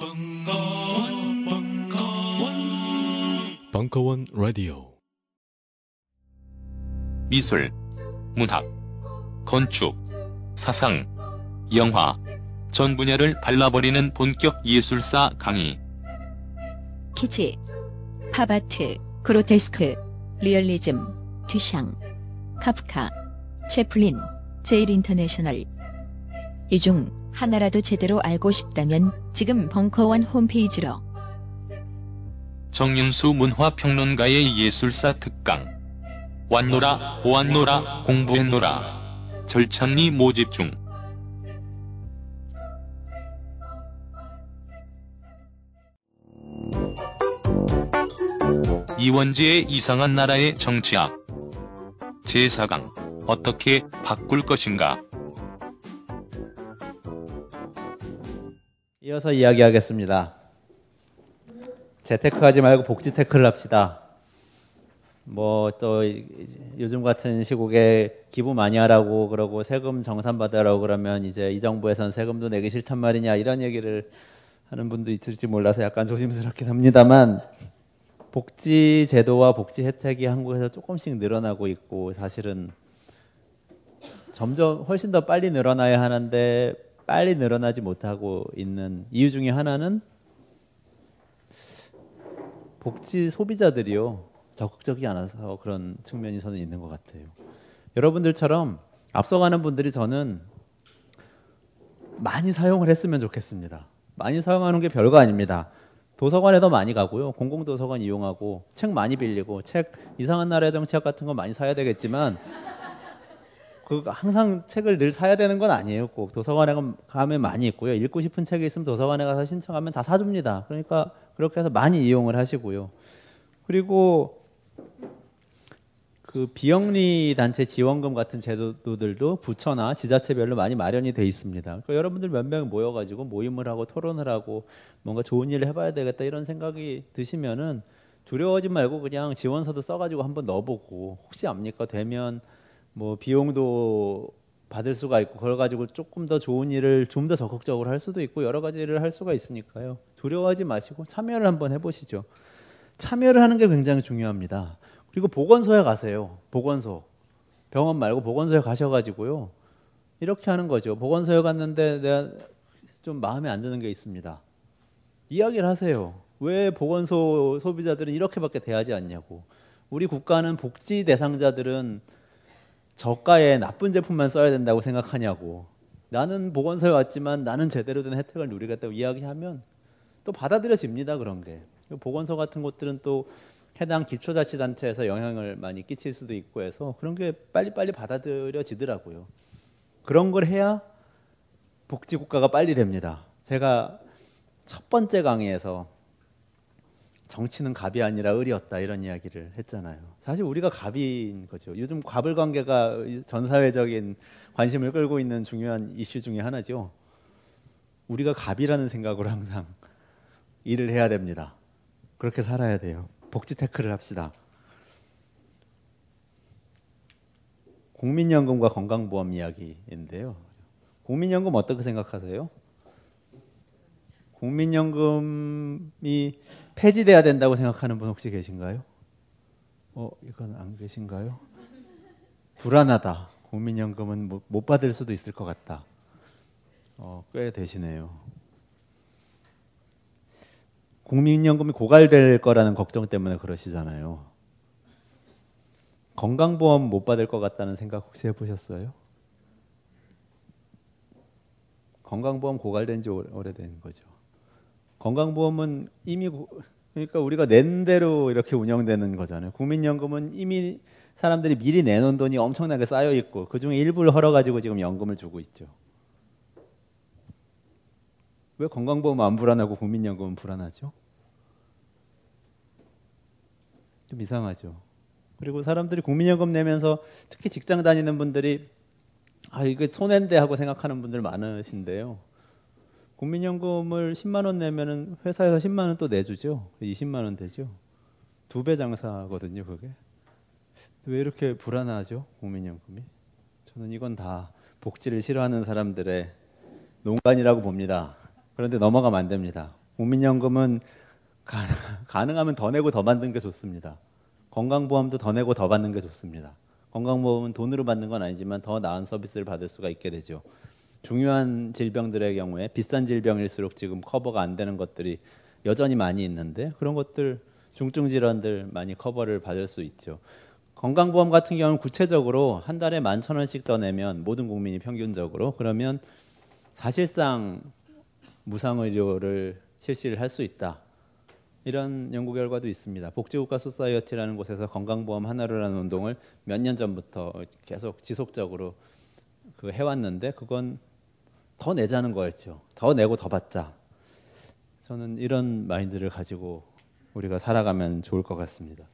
벙커원, 벙커원, 벙커원 라디오. 미술, 문학, 건축, 사상, 영화, 전 분야를 발라버리는 본격 예술사 강의. 키치, 팝아트, 그로테스크, 리얼리즘, 듀샹, 카프카, 채플린, 제일 인터내셔널. 이중 하나라도 제대로 알고 싶다면 지금 벙커원 홈페이지로 정윤수 문화평론가의 예술사 특강. 왔노라, 보았노라, 공부했노라. 절찬리 모집 중. 이원지의 이상한 나라의 정치학. 제4강. 어떻게 바꿀 것인가? 이어서 이야기하겠습니다. 재테크하지 말고 복지 테크를 합시다. 뭐 또 요즘 같은 시국에 기부 많이 하라고 그러고 세금 정산 받으라고 그러면 이제 이 정부에선 세금도 내기 싫단 말이냐 이런 얘기를 하는 분도 있을지 몰라서 약간 조심스럽긴 합니다만 복지 제도와 복지 혜택이 한국에서 조금씩 늘어나고 있고 사실은 점점 훨씬 더 빨리 늘어나야 하는데 빨리 늘어나지 못하고 있는 이유 중에 하나는 복지 소비자들이요 적극적이 않아서 그런 측면이 저는 있는 것 같아요. 여러분들처럼 앞서가는 분들이 저는 많이 사용을 했으면 좋겠습니다. 많이 사용하는 게 별거 아닙니다. 도서관에 더 많이 가고요. 공공도서관 이용하고 책 많이 빌리고 책 이상한 나라의 정치학 같은 거 많이 사야 되겠지만 그 항상 책을 늘 사야 되는 건 아니에요. 꼭 도서관에 가면 많이 있고요. 읽고 싶은 책이 있으면 도서관에 가서 신청하면 다 사줍니다. 그러니까 그렇게 해서 많이 이용을 하시고요. 그리고 그 비영리 단체 지원금 같은 제도들도 부처나 지자체별로 많이 마련이 돼 있습니다. 그러니까 여러분들 몇 명 모여가지고 모임을 하고 토론을 하고 뭔가 좋은 일을 해봐야 되겠다 이런 생각이 드시면은 두려워하지 말고 그냥 지원서도 써가지고 한번 넣어보고 혹시 압니까 되면 뭐 비용도 받을 수가 있고 그걸 가지고 조금 더 좋은 일을 좀 더 적극적으로 할 수도 있고 여러 가지 일을 할 수가 있으니까요. 두려워하지 마시고 참여를 한번 해보시죠. 참여를 하는 게 굉장히 중요합니다. 그리고 보건소에 가세요. 보건소. 병원 말고 보건소에 가셔가지고요. 이렇게 하는 거죠. 보건소에 갔는데 내가 좀 마음에 안 드는 게 있습니다. 이야기를 하세요. 왜 보건소 소비자들은 이렇게밖에 대하지 않냐고. 우리 국가는 복지 대상자들은 저가의 나쁜 제품만 써야 된다고 생각하냐고. 나는 보건소에 왔지만 나는 제대로 된 혜택을 누리겠다고 이야기하면 또 받아들여집니다. 그런 게. 보건소 같은 곳들은 또 해당 기초자치단체에서 영향을 많이 끼칠 수도 있고 해서 그런 게 빨리빨리 받아들여지더라고요. 그런 걸 해야 복지국가가 빨리 됩니다. 제가 첫 번째 강의에서 정치는 갑이 아니라 을이었다 이런 이야기를 했잖아요. 사실 우리가 갑인 거죠. 요즘 갑을 관계가 전 사회적인 관심을 끌고 있는 중요한 이슈 중에 하나죠. 우리가 갑이라는 생각으로 항상 일을 해야 됩니다. 그렇게 살아야 돼요. 복지 태클을 합시다. 국민연금과 건강보험 이야기인데요. 국민연금 어떻게 생각하세요? 국민연금이 폐지돼야 된다고 생각하는 분 혹시 계신가요? 어, 이건 안 계신가요? 불안하다. 국민연금은 못 받을 수도 있을 것 같다. 어, 꽤 되시네요. 국민연금이 고갈될 거라는 걱정 때문에 그러시잖아요. 건강보험 못 받을 것 같다는 생각 혹시 해보셨어요? 건강보험 고갈된 지 오래된 거죠. 건강보험은 이미 그러니까 우리가 낸 대로 이렇게 운영되는 거잖아요. 국민연금은 이미 사람들이 미리 내놓은 돈이 엄청나게 쌓여 있고 그 중에 일부를 헐어 가지고 지금 연금을 주고 있죠. 왜 건강보험 안 불안하고 국민연금은 불안하죠? 좀 이상하죠. 그리고 사람들이 국민연금 내면서 특히 직장 다니는 분들이 아 이거 손해인데 하고 생각하는 분들 많으신데요. 국민연금을 10만 원 내면은 회사에서 10만 원 또 내주죠. 20만 원 되죠. 두 배 장사거든요, 그게. 왜 이렇게 불안하죠, 국민연금이? 저는 이건 다 복지를 싫어하는 사람들의 농간이라고 봅니다. 그런데 넘어가면 안 됩니다. 국민연금은 가능하면 더 내고 더 받는 게 좋습니다. 건강보험도 더 내고 더 받는 게 좋습니다. 건강보험은 돈으로 받는 건 아니지만 더 나은 서비스를 받을 수가 있게 되죠. 중요한 질병들의 경우에 비싼 질병일수록 지금 커버가 안 되는 것들이 여전히 많이 있는데 그런 것들 중증 질환들 많이 커버를 받을 수 있죠. 건강보험 같은 경우는 구체적으로 한 달에 만 천 원씩 더 내면 모든 국민이 평균적으로 그러면 사실상 무상의료를 실시를 할 수 있다. 이런 연구 결과도 있습니다. 복지국가 소사이어티라는 곳에서 건강보험 하나로라는 운동을 몇 년 전부터 계속 지속적으로 그 해왔는데 그건 더 내자는 거였죠. 더 내고 더 받자. 저는 이런 마인드를 가지고 우리가 살아가면 좋을 것 같습니다.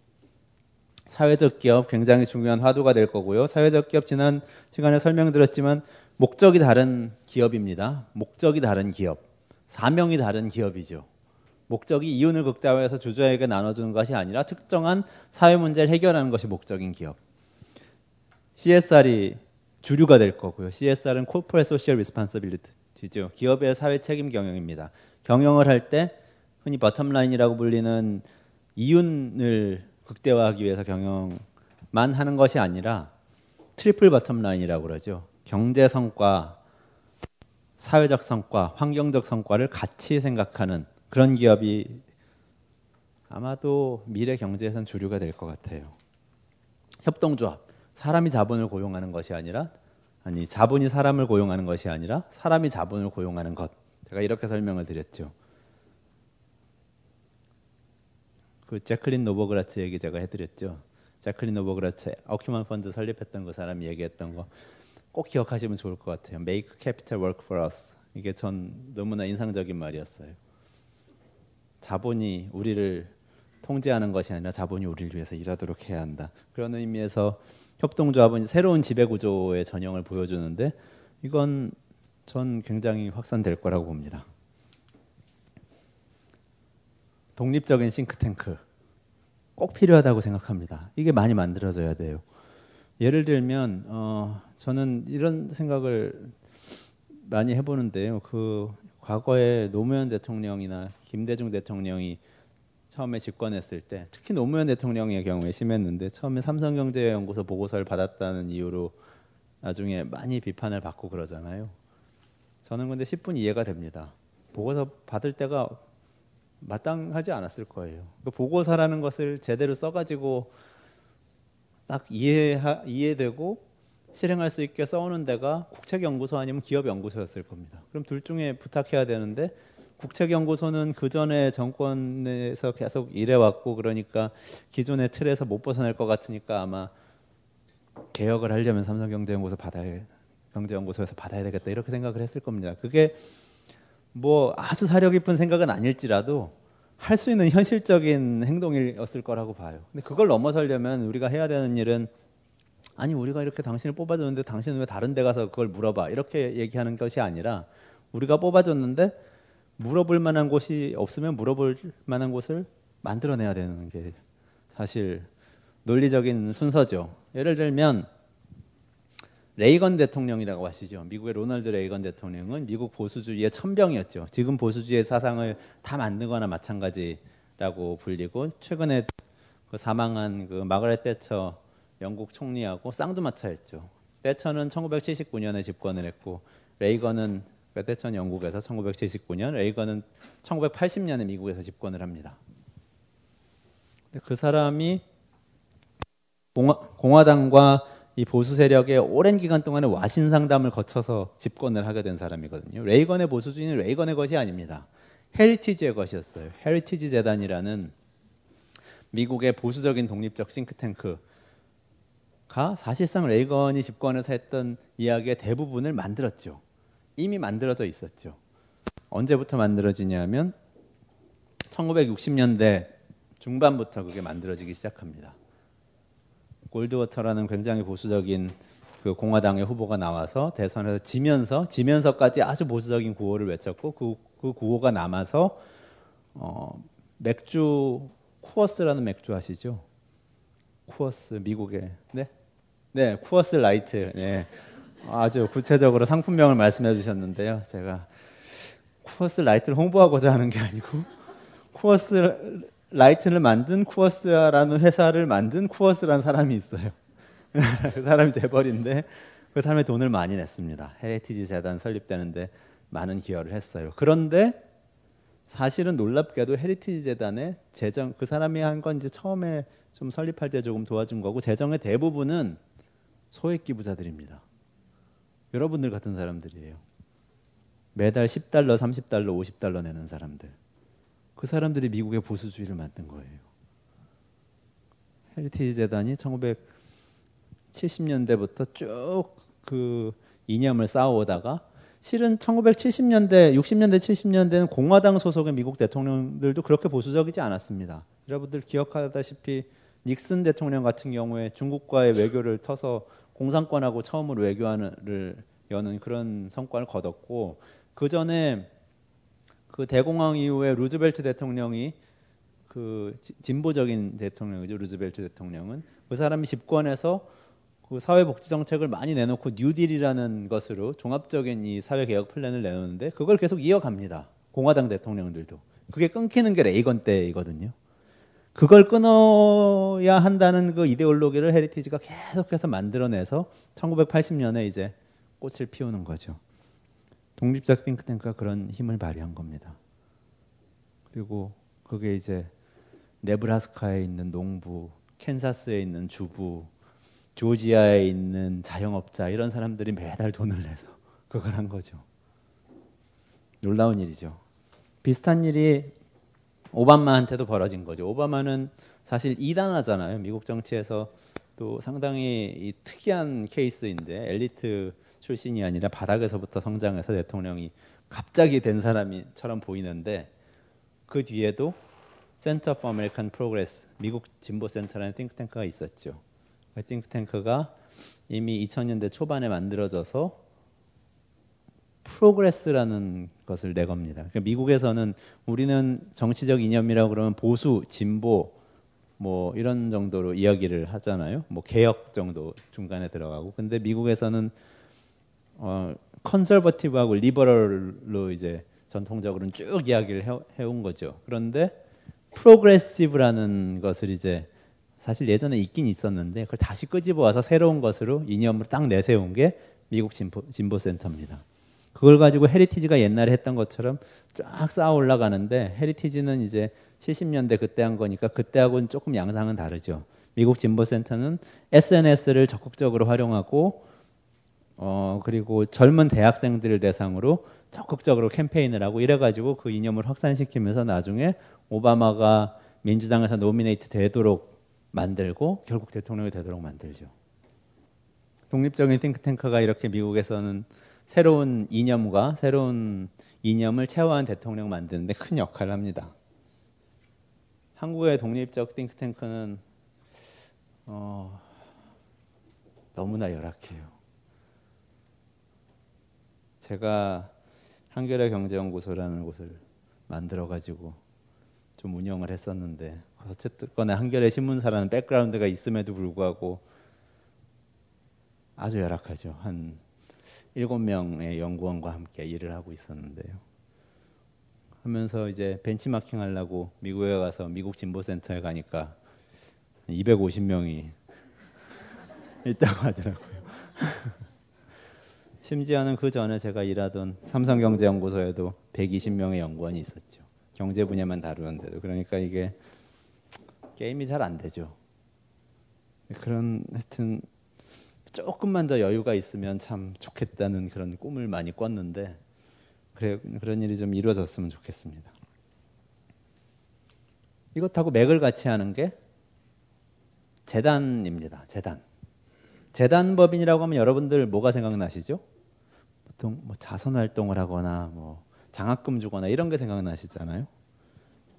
사회적 기업 굉장히 중요한 화두가 될 거고요. 사회적 기업 지난 시간에 설명드렸지만 목적이 다른 기업입니다. 목적이 다른 기업, 사명이 다른 기업이죠. 목적이 이윤을 극대화해서 주주에게 나눠주는 것이 아니라 특정한 사회 문제를 해결하는 것이 목적인 기업. CSR이 주류가 될 거고요. CSR은 Corporate Social Responsibility죠. 기업의 사회 책임 경영입니다. 경영을 할 때 흔히 버텀라인이라고 불리는 이윤을 극대화하기 위해서 경영만 하는 것이 아니라 triple bottom line이라고 그러죠. 경제 성과, 사회적 성과, 환경적 성과를 같이 생각하는 그런 기업이 아마도 미래 경제에선 주류가 될 것 같아요. 협동조합, 사람이 자본을 고용하는 것이 아니라 아니 자본이 사람을 고용하는 것이 아니라 사람이 자본을 고용하는 것. 제가 이렇게 설명을 드렸죠. 그 제클린 노버그라츠 얘기 제가 해드렸죠. 제클린 노버그라츠 Acumen Fund 설립했던 그 사람이 얘기했던 거 꼭 기억하시면 좋을 것 같아요. Make capital work for us. 이게 전 너무나 인상적인 말이었어요. 자본이 우리를 통제하는 것이 아니라 자본이 우리를 위해서 일하도록 해야 한다. 그런 의미에서 협동조합은 새로운 지배 구조의 전형을 보여주는데 이건 전 굉장히 확산될 거라고 봅니다. 독립적인 싱크탱크 꼭 필요하다고 생각합니다. 이게 많이 만들어져야 돼요. 예를 들면 어, 저는 이런 생각을 많이 해보는데요. 그 과거에 노무현 대통령이나 김대중 대통령이 처음에 집권했을 때 특히 노무현 대통령의 경우에 심했는데 처음에 삼성경제연구소 보고서를 받았다는 이유로 나중에 많이 비판을 받고 그러잖아요. 저는 근데 10분 이해가 됩니다. 보고서 받을 때가 마땅하지 않았을 거예요. 그 보고서라는 것을 제대로 써가지고 딱 이해 이해되고 실행할 수 있게 써오는 데가 국책연구소 아니면 기업연구소였을 겁니다. 그럼 둘 중에 부탁해야 되는데 국책연구소는 그 전에 정권에서 계속 일해왔고 그러니까 기존의 틀에서 못 벗어날 것 같으니까 아마 개혁을 하려면 삼성경제연구소 받아야 경제연구소에서 받아야 되겠다 이렇게 생각을 했을 겁니다. 그게 뭐 아주 사려 깊은 생각은 아닐지라도 할 수 있는 현실적인 행동이었을 거라고 봐요. 근데 그걸 넘어서려면 우리가 해야 되는 일은 아니 우리가 이렇게 당신을 뽑아줬는데 당신은 왜 다른 데 가서 그걸 물어봐 이렇게 얘기하는 것이 아니라 우리가 뽑아줬는데 물어볼 만한 곳이 없으면 물어볼 만한 곳을 만들어내야 되는 게 사실 논리적인 순서죠. 예를 들면 레이건 대통령이라고 하시죠. 미국의 로널드 레이건 대통령은 미국 보수주의의 천병이었죠. 지금 보수주의 사상을 다 만들거나 마찬가지라고 불리고 최근에 그 사망한 그 마가렛 대처 영국 총리하고 쌍두마차였죠. 대처는 1979년에 집권을 했고 레이건은 대처는 영국에서 1979년, 레이건은 1980년에 미국에서 집권을 합니다. 그 사람이 공화, 공화당과 이 보수 세력의 오랜 기간 동안에 와신 상담을 거쳐서 집권을 하게 된 사람이거든요. 레이건의 보수주의는 레이건의 것이 아닙니다. 헤리티지의 것이었어요. 헤리티지 재단이라는 미국의 보수적인 독립적 싱크탱크가 사실상 레이건이 집권해서 했던 이야기의 대부분을 만들었죠. 이미 만들어져 있었죠. 언제부터 만들어지냐면 1960년대 중반부터 그게 만들어지기 시작합니다. 골드워터라는 굉장히 보수적인 그 공화당의 후보가 나와서 대선에서 지면서 지면서까지 아주 보수적인 구호를 외쳤고 그, 그 구호가 남아서 어, 맥주 쿠어스라는 맥주 아시죠? 쿠어스 미국의 네, 네 Coors Light. 네. 아주 구체적으로 상품명을 말씀해 주셨는데요. 제가 Coors Light를 홍보하고자 하는 게 아니고 Coors Light를 만든 Coors라는 회사를 만든 쿠어스라는 사람이 있어요. 그 사람이 재벌인데 그 사람의 돈을 많이 냈습니다. 헤리티지 재단 설립되는데 많은 기여를 했어요. 그런데 사실은 놀랍게도 헤리티지 재단의 재정 그 사람이 한 건 이제 처음에 좀 설립할 때 조금 도와준 거고 재정의 대부분은 소액 기부자들입니다. 여러분들 같은 사람들이에요. 매달 10달러, 30달러, 50달러 내는 사람들. 그 사람들이 미국의 보수주의를 만든 거예요. 헤리티지 재단이 1970년대부터 쭉 그 이념을 쌓아오다가 실은 1970년대, 60년대, 70년대는 공화당 소속의 미국 대통령들도 그렇게 보수적이지 않았습니다. 여러분들 기억하다시피 닉슨 대통령 같은 경우에 중국과의 외교를 터서 공산권하고 처음으로 외교를 여는 그런 성과를 거뒀고 그 전에 그 대공황 이후에 루즈벨트 대통령이 그 진보적인 대통령이죠 루즈벨트 대통령은. 그 사람이 집권해서 그 사회복지 정책을 많이 내놓고 뉴딜이라는 것으로 종합적인 이 사회개혁 플랜을 내놓는데 그걸 계속 이어갑니다. 공화당 대통령들도. 그게 끊기는 게 레이건 때이거든요. 그걸 끊어야 한다는 그 이데올로기를 헤리티지가 계속해서 만들어내서 1980년에 이제 꽃을 피우는 거죠. 독립적 싱크탱크가 그런 힘을 발휘한 겁니다. 그리고 그게 이제 네브라스카에 있는 농부, 캔사스에 있는 주부, 조지아에 있는 자영업자 이런 사람들이 매달 돈을 내서 그걸 한 거죠. 놀라운 일이죠. 비슷한 일이 오바마한테도 벌어진 거죠. 오바마는 사실 이단아잖아요. 미국 정치에서 또 상당히 특이한 케이스인데 엘리트 출신이 아니라 바닥에서부터 성장해서 대통령이 갑자기 된 사람이처럼 보이는데 그 뒤에도 Center for American Progress 미국 진보 센터라는 띵크탱크가 있었죠. 그 띵크탱크가 이미 2000년대 초반에 만들어져서 프로그레스라는 것을 내겁니다. 그러니까 미국에서는 우리는 정치적 이념이라고 그러면 보수, 진보 뭐 이런 정도로 이야기를 하잖아요. 뭐 개혁 정도 중간에 들어가고. 근데 미국에서는 어 컨설버티브하고 리버럴로 이제 전통적으로는 쭉 이야기를 해, 온 거죠. 그런데 progressive라는 것을 이제 사실 예전에 있긴 있었는데 그걸 다시 끄집어 와서 새로운 것으로 이념으로 딱 내세운 게 미국 진보, 진보센터입니다. 그걸 가지고 헤리티지가 옛날에 했던 것처럼 쫙 쌓아 올라가는데 헤리티지는 이제 70년대 그때 한 거니까 그때하고는 조금 양상은 다르죠. 미국 진보센터는 SNS를 적극적으로 활용하고 어 그리고 젊은 대학생들을 대상으로 적극적으로 캠페인을 하고 이래가지고 그 이념을 확산시키면서 나중에 오바마가 민주당에서 노미네이트 되도록 만들고 결국 대통령이 되도록 만들죠. 독립적인 띵크탱크가 이렇게 미국에서는 새로운 이념과 새로운 이념을 체화한 대통령 만드는데 큰 역할을 합니다. 한국의 독립적 띵크탱크는 어, 너무나 열악해요. 제가 한겨레 경제연구소라는 곳을 만들어 가지고 좀 운영을 했었는데 어쨌든 한겨레 신문사라는 백그라운드가 있음에도 불구하고 아주 열악하죠. 한 일곱 명의 연구원과 함께 일을 하고 있었는데요. 하면서 이제 벤치마킹 하려고 미국에 가서 미국 진보센터에 가니까 250명이 있다고 하더라고요. 심지어는 그 전에 제가 일하던 삼성경제연구소에도 120명의 연구원이 있었죠. 경제 분야만 다루는데도 그러니까 이게 게임이 잘 안 되죠. 그런 하여튼 조금만 더 여유가 있으면 참 좋겠다는 그런 꿈을 많이 꿨는데 그래, 그런 일이 좀 이루어졌으면 좋겠습니다. 이것하고 맥을 같이 하는 게 재단입니다. 재단. 재단법인이라고 하면 여러분들 뭐가 생각나시죠? 보통 뭐 자선 활동을 하거나 뭐 장학금 주거나 이런 게 생각나시잖아요.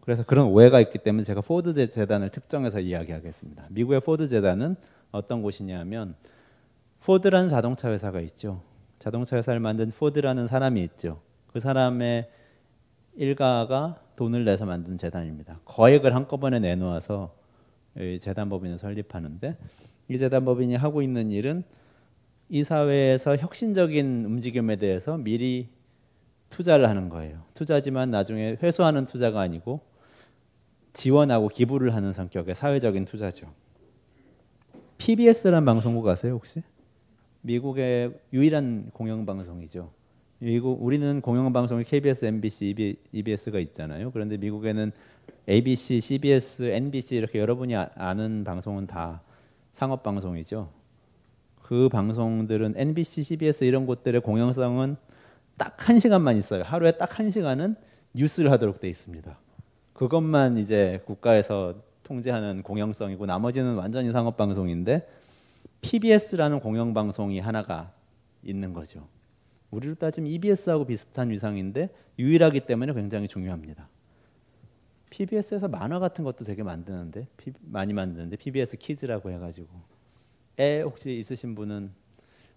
그래서 그런 오해가 있기 때문에 제가 포드 재단을 특정해서 이야기하겠습니다. 미국의 포드 재단은 어떤 곳이냐면 포드라는 자동차 회사가 있죠. 자동차 회사를 만든 포드라는 사람이 있죠. 그 사람의 일가가 돈을 내서 만든 재단입니다. 거액을 한꺼번에 내놓아서 재단 법인을 설립하는데 이 재단 법인이 하고 있는 일은 이 사회에서 혁신적인 움직임에 대해서 미리 투자를 하는 거예요. 투자지만 나중에 회수하는 투자가 아니고 지원하고 기부를 하는 성격의 사회적인 투자죠. PBS라는 방송국 아세요 혹시? 미국의 유일한 공영방송이죠. 미국 우리는 공영방송이 KBS, MBC, EBS가 있잖아요. 그런데 미국에는 ABC, CBS, NBC 이렇게 여러분이 아, 아는 방송은 다 상업 방송이죠. 그 방송들은 NBC, CBS 이런 곳들의 공영성은 딱 한 시간만 있어요. 하루에 딱 한 시간은 뉴스를 하도록 돼 있습니다. 그것만 이제 국가에서 통제하는 공영성이고 나머지는 완전히 상업 방송인데 PBS라는 공영 방송이 하나가 있는 거죠. 우리로 따지면 EBS하고 비슷한 위상인데 유일하기 때문에 굉장히 중요합니다. PBS에서 만화 같은 것도 되게 만드는데 많이 만드는데 PBS 키즈라고 해가지고 애 혹시 있으신 분은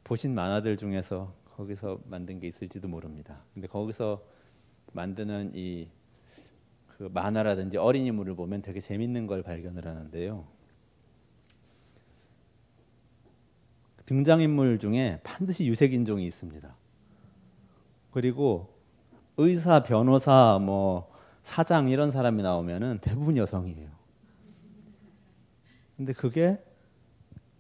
보신 만화들 중에서 거기서 만든 게 있을지도 모릅니다. 근데 거기서 만드는 이 그 만화라든지 어린이물을 보면 되게 재밌는 걸 발견을 하는데요. 등장인물 중에 반드시 유색 인종이 있습니다. 그리고 의사, 변호사, 뭐 사장 이런 사람이 나오면은 대부분 여성이에요. 근데 그게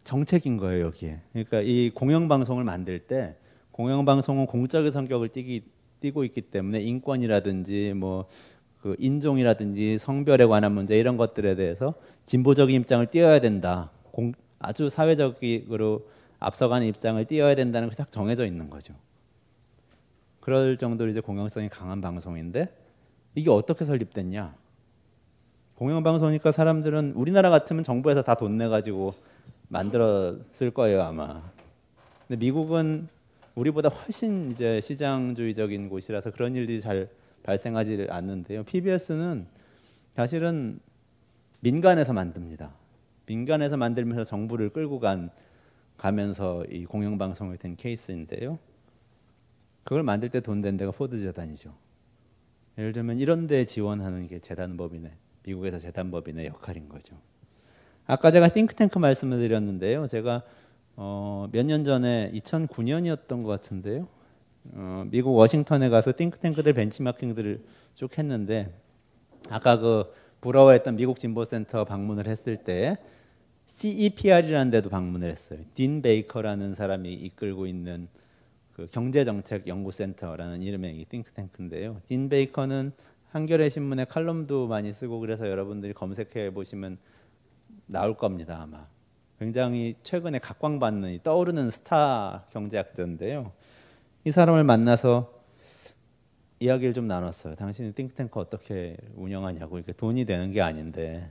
정책인 거예요, 여기에. 그러니까 이 공영방송을 만들 때 공영방송은 공적인 성격을 띠기, 띠고 있기 때문에 인권이라든지 뭐 그 인종이라든지 성별에 관한 문제 이런 것들에 대해서 진보적인 입장을 띄어야 된다. 공, 아주 사회적으로 앞서가는 입장을 띄어야 된다는 게딱 정해져 있는 거죠. 그럴 정도로 이제 공영성이 강한 방송인데 이게 어떻게 설립됐냐? 공영 방송이니까 사람들은 우리나라 같으면 정부에서 다 돈 내 가지고 만들었을 거예요 아마. 근데 미국은 우리보다 훨씬 이제 시장주의적인 곳이라서 그런 일들이 잘 발생하지 않는데요. PBS는 사실은 민간에서 만듭니다. 민간에서 만들면서 정부를 끌고 간 가면서 이 공영 방송이 된 케이스인데요. 그걸 만들 때 돈 댄 데가 포드 재단이죠. 예를 들면 이런 데 지원하는 게 재단법인의 미국에서 재단법인의 역할인 거죠. 아까 제가 띵크탱크 말씀을 드렸는데요. 제가 어, 몇 년 전에 2009년이었던 것 같은데요. 어, 미국 워싱턴에 가서 띵크탱크들 벤치마킹들을 쭉 했는데 아까 그 부러워했던 미국 진보센터 방문을 했을 때 CEPR이라는 데도 방문을 했어요. 딘 베이커라는 사람이 이끌고 있는 그 경제정책 연구센터라는 이름의 띵크탱크인데요. 딘 베이커는 한겨레 신문에 칼럼도 많이 쓰고 그래서 여러분들이 검색해 보시면 나올 겁니다 아마. 굉장히 최근에 각광받는 떠오르는 스타 경제학자인데요. 이 사람을 만나서 이야기를 좀 나눴어요. 당신이 띵크탱크 어떻게 운영하냐고 이게 돈이 되는 게 아닌데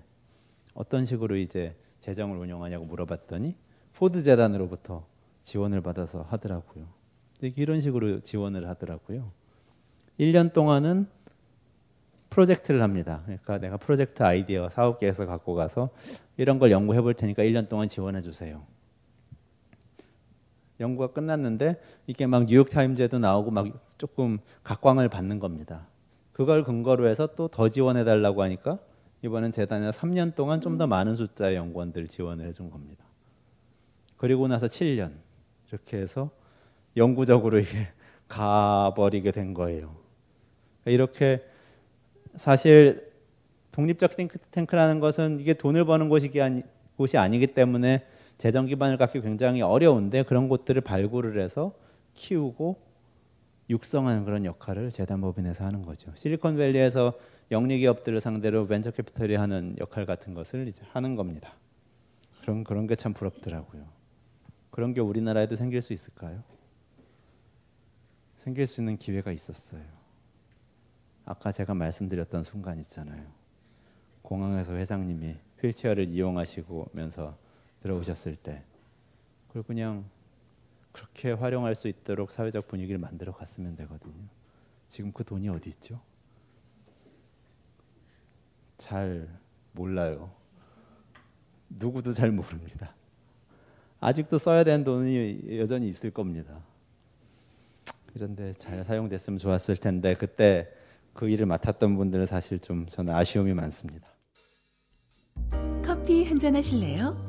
어떤 식으로 이제 재정을 운영하냐고 물어봤더니 포드 재단으로부터 지원을 받아서 하더라고요. 이런 식으로 지원을 하더라고요. 1년 동안은 프로젝트를 합니다. 그러니까 내가 프로젝트 아이디어 사업 계획서 갖고 가서 이런 걸 연구해 볼 테니까 1년 동안 지원해 주세요. 연구가 끝났는데 이게 막 뉴욕 타임즈에도 나오고 막 조금 각광을 받는 겁니다. 그걸 근거로 해서 또 더 지원해 달라고 하니까 이번엔 재단에 3년 동안 좀 더 많은 숫자의 연구원들 지원을 해준 겁니다. 그리고 나서 7년 이렇게 해서 영구적으로 이게 가버리게 된 거예요. 이렇게 사실 독립적 탱크라는 것은 이게 돈을 버는 곳이 곳이 아니기 때문에 재정 기반을 갖기 굉장히 어려운데 그런 곳들을 발굴을 해서 키우고 육성하는 그런 역할을 재단법인에서 하는 거죠. 실리콘밸리에서 영리 기업들을 상대로 벤처 캐피털이 하는 역할 같은 것을 이제 하는 겁니다. 그런 그런 게 참 부럽더라고요. 그런 게 우리나라에도 생길 수 있을까요? 생길 수 있는 기회가 있었어요. 아까 제가 말씀드렸던 순간 있잖아요. 공항에서 회장님이 휠체어를 이용하시면서 들어오셨을 때 그걸 그냥 그렇게 활용할 수 있도록 사회적 분위기를 만들어 갔으면 되거든요. 지금 그 돈이 어디 있죠? 잘 몰라요. 누구도 잘 모릅니다. 아직도 써야 되는 돈이 여전히 있을 겁니다. 그런데 잘 사용됐으면 좋았을 텐데 그때 그 일을 맡았던 분들은 사실 좀 저는 아쉬움이 많습니다. 커피 한 잔 하실래요?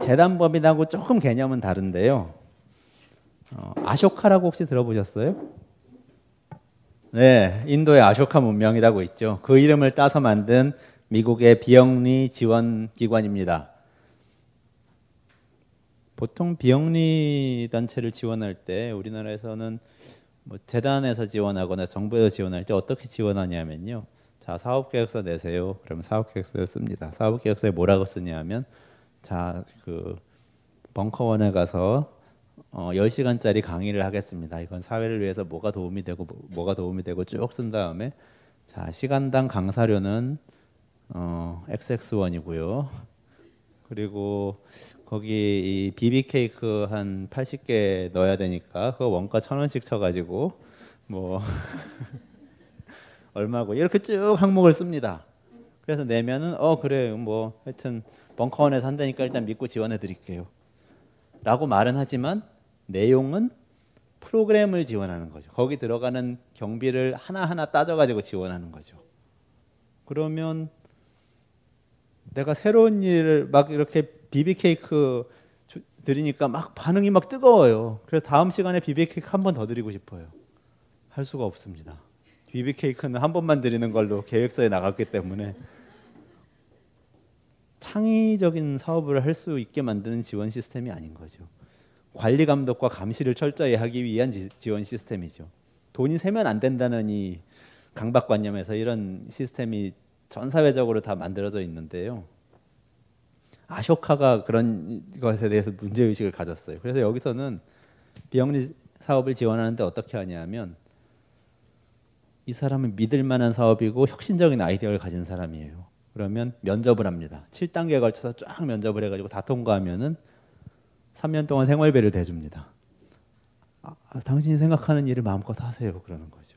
재단법인하고 조금 개념은 다른데요. 어, 아쇼카라고 혹시 들어보셨어요? 네, 인도의 아쇼카 문명이라고 있죠. 그 이름을 따서 만든 미국의 비영리 지원 기관입니다. 보통 비영리 단체를 지원할 때 우리나라에서는 뭐 재단에서 지원하거나 정부에서 지원할 때 어떻게 지원하냐면요. 자, 사업 계획서 내세요. 그러면 사업 계획서를 씁니다. 사업 계획서에 뭐라고 쓰냐면 자, 그 벙커원에 가서 어, 10시간짜리 강의를 하겠습니다. 이건 사회를 위해서 뭐가 도움이 되고 뭐, 가 도움이 되고 쭉 쓴 다음에 자, 시간당 강사료는 어, XX1이고요. 그리고 거기 이 비비 케이크 한 80개 넣어야 되니까 그 원가 천 원씩 쳐 가지고 뭐 얼마고 이렇게 쭉 항목을 씁니다. 그래서 내면은 어 그래 뭐 하여튼 벙커원에서 한다니까 일단 믿고 지원해 드릴게요. 라고 말은 하지만 내용은 프로그램을 지원하는 거죠. 거기 들어가는 경비를 하나하나 따져가지고 지원하는 거죠. 그러면 내가 새로운 일을 막 이렇게 비비 케이크 드리니까 막 반응이 막 뜨거워요. 그래서 다음 시간에 비비 케이크 한 번 더 드리고 싶어요. 할 수가 없습니다. 비비 케이크는 한 번만 드리는 걸로 계획서에 나갔기 때문에 창의적인 사업을 할 수 있게 만드는 지원 시스템이 아닌 거죠. 관리 감독과 감시를 철저히 하기 위한 지, 원 시스템이죠. 돈이 세면 안 된다는 이 강박관념에서 이런 시스템이 전 사회적으로 다 만들어져 있는데요. 아쇼카가 그런 것에 대해서 문제 의식을 가졌어요. 그래서 여기서는 비영리 사업을 지원하는데 어떻게 하냐면 이 사람은 믿을 만한 사업이고 혁신적인 아이디어를 가진 사람이에요. 그러면 면접을 합니다. 7단계에 걸쳐서 쫙 면접을 해가지고 다 통과하면은 3년 동안 생활비를 대줍니다. 아, 아, 당신이 생각하는 일을 마음껏 하세요. 그러는 거죠.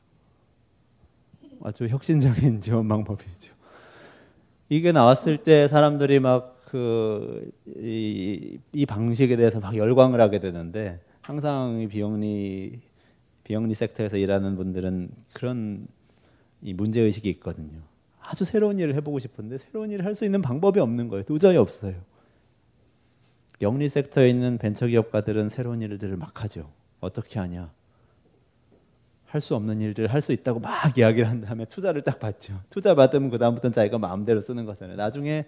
아주 혁신적인 지원 방법이죠. 이게 나왔을 때 사람들이 막 그, 이, 이 방식에 대해서 막 열광을 하게 되는데 항상 이 비영리, 비영리 섹터에서 일하는 분들은 그런 이 문제 의식이 있거든요. 아주 새로운 일을 해보고 싶은데 새로운 일을 할 수 있는 방법이 없는 거예요. 도저히 없어요. 영리 섹터에 있는 벤처기업가들은 새로운 일들을 막 하죠. 어떻게 하냐? 할 수 없는 일들을 할 수 있다고 막 이야기를 한 다음에 투자를 딱 받죠. 투자 받으면 그 다음부터는 자기가 마음대로 쓰는 거잖아요. 나중에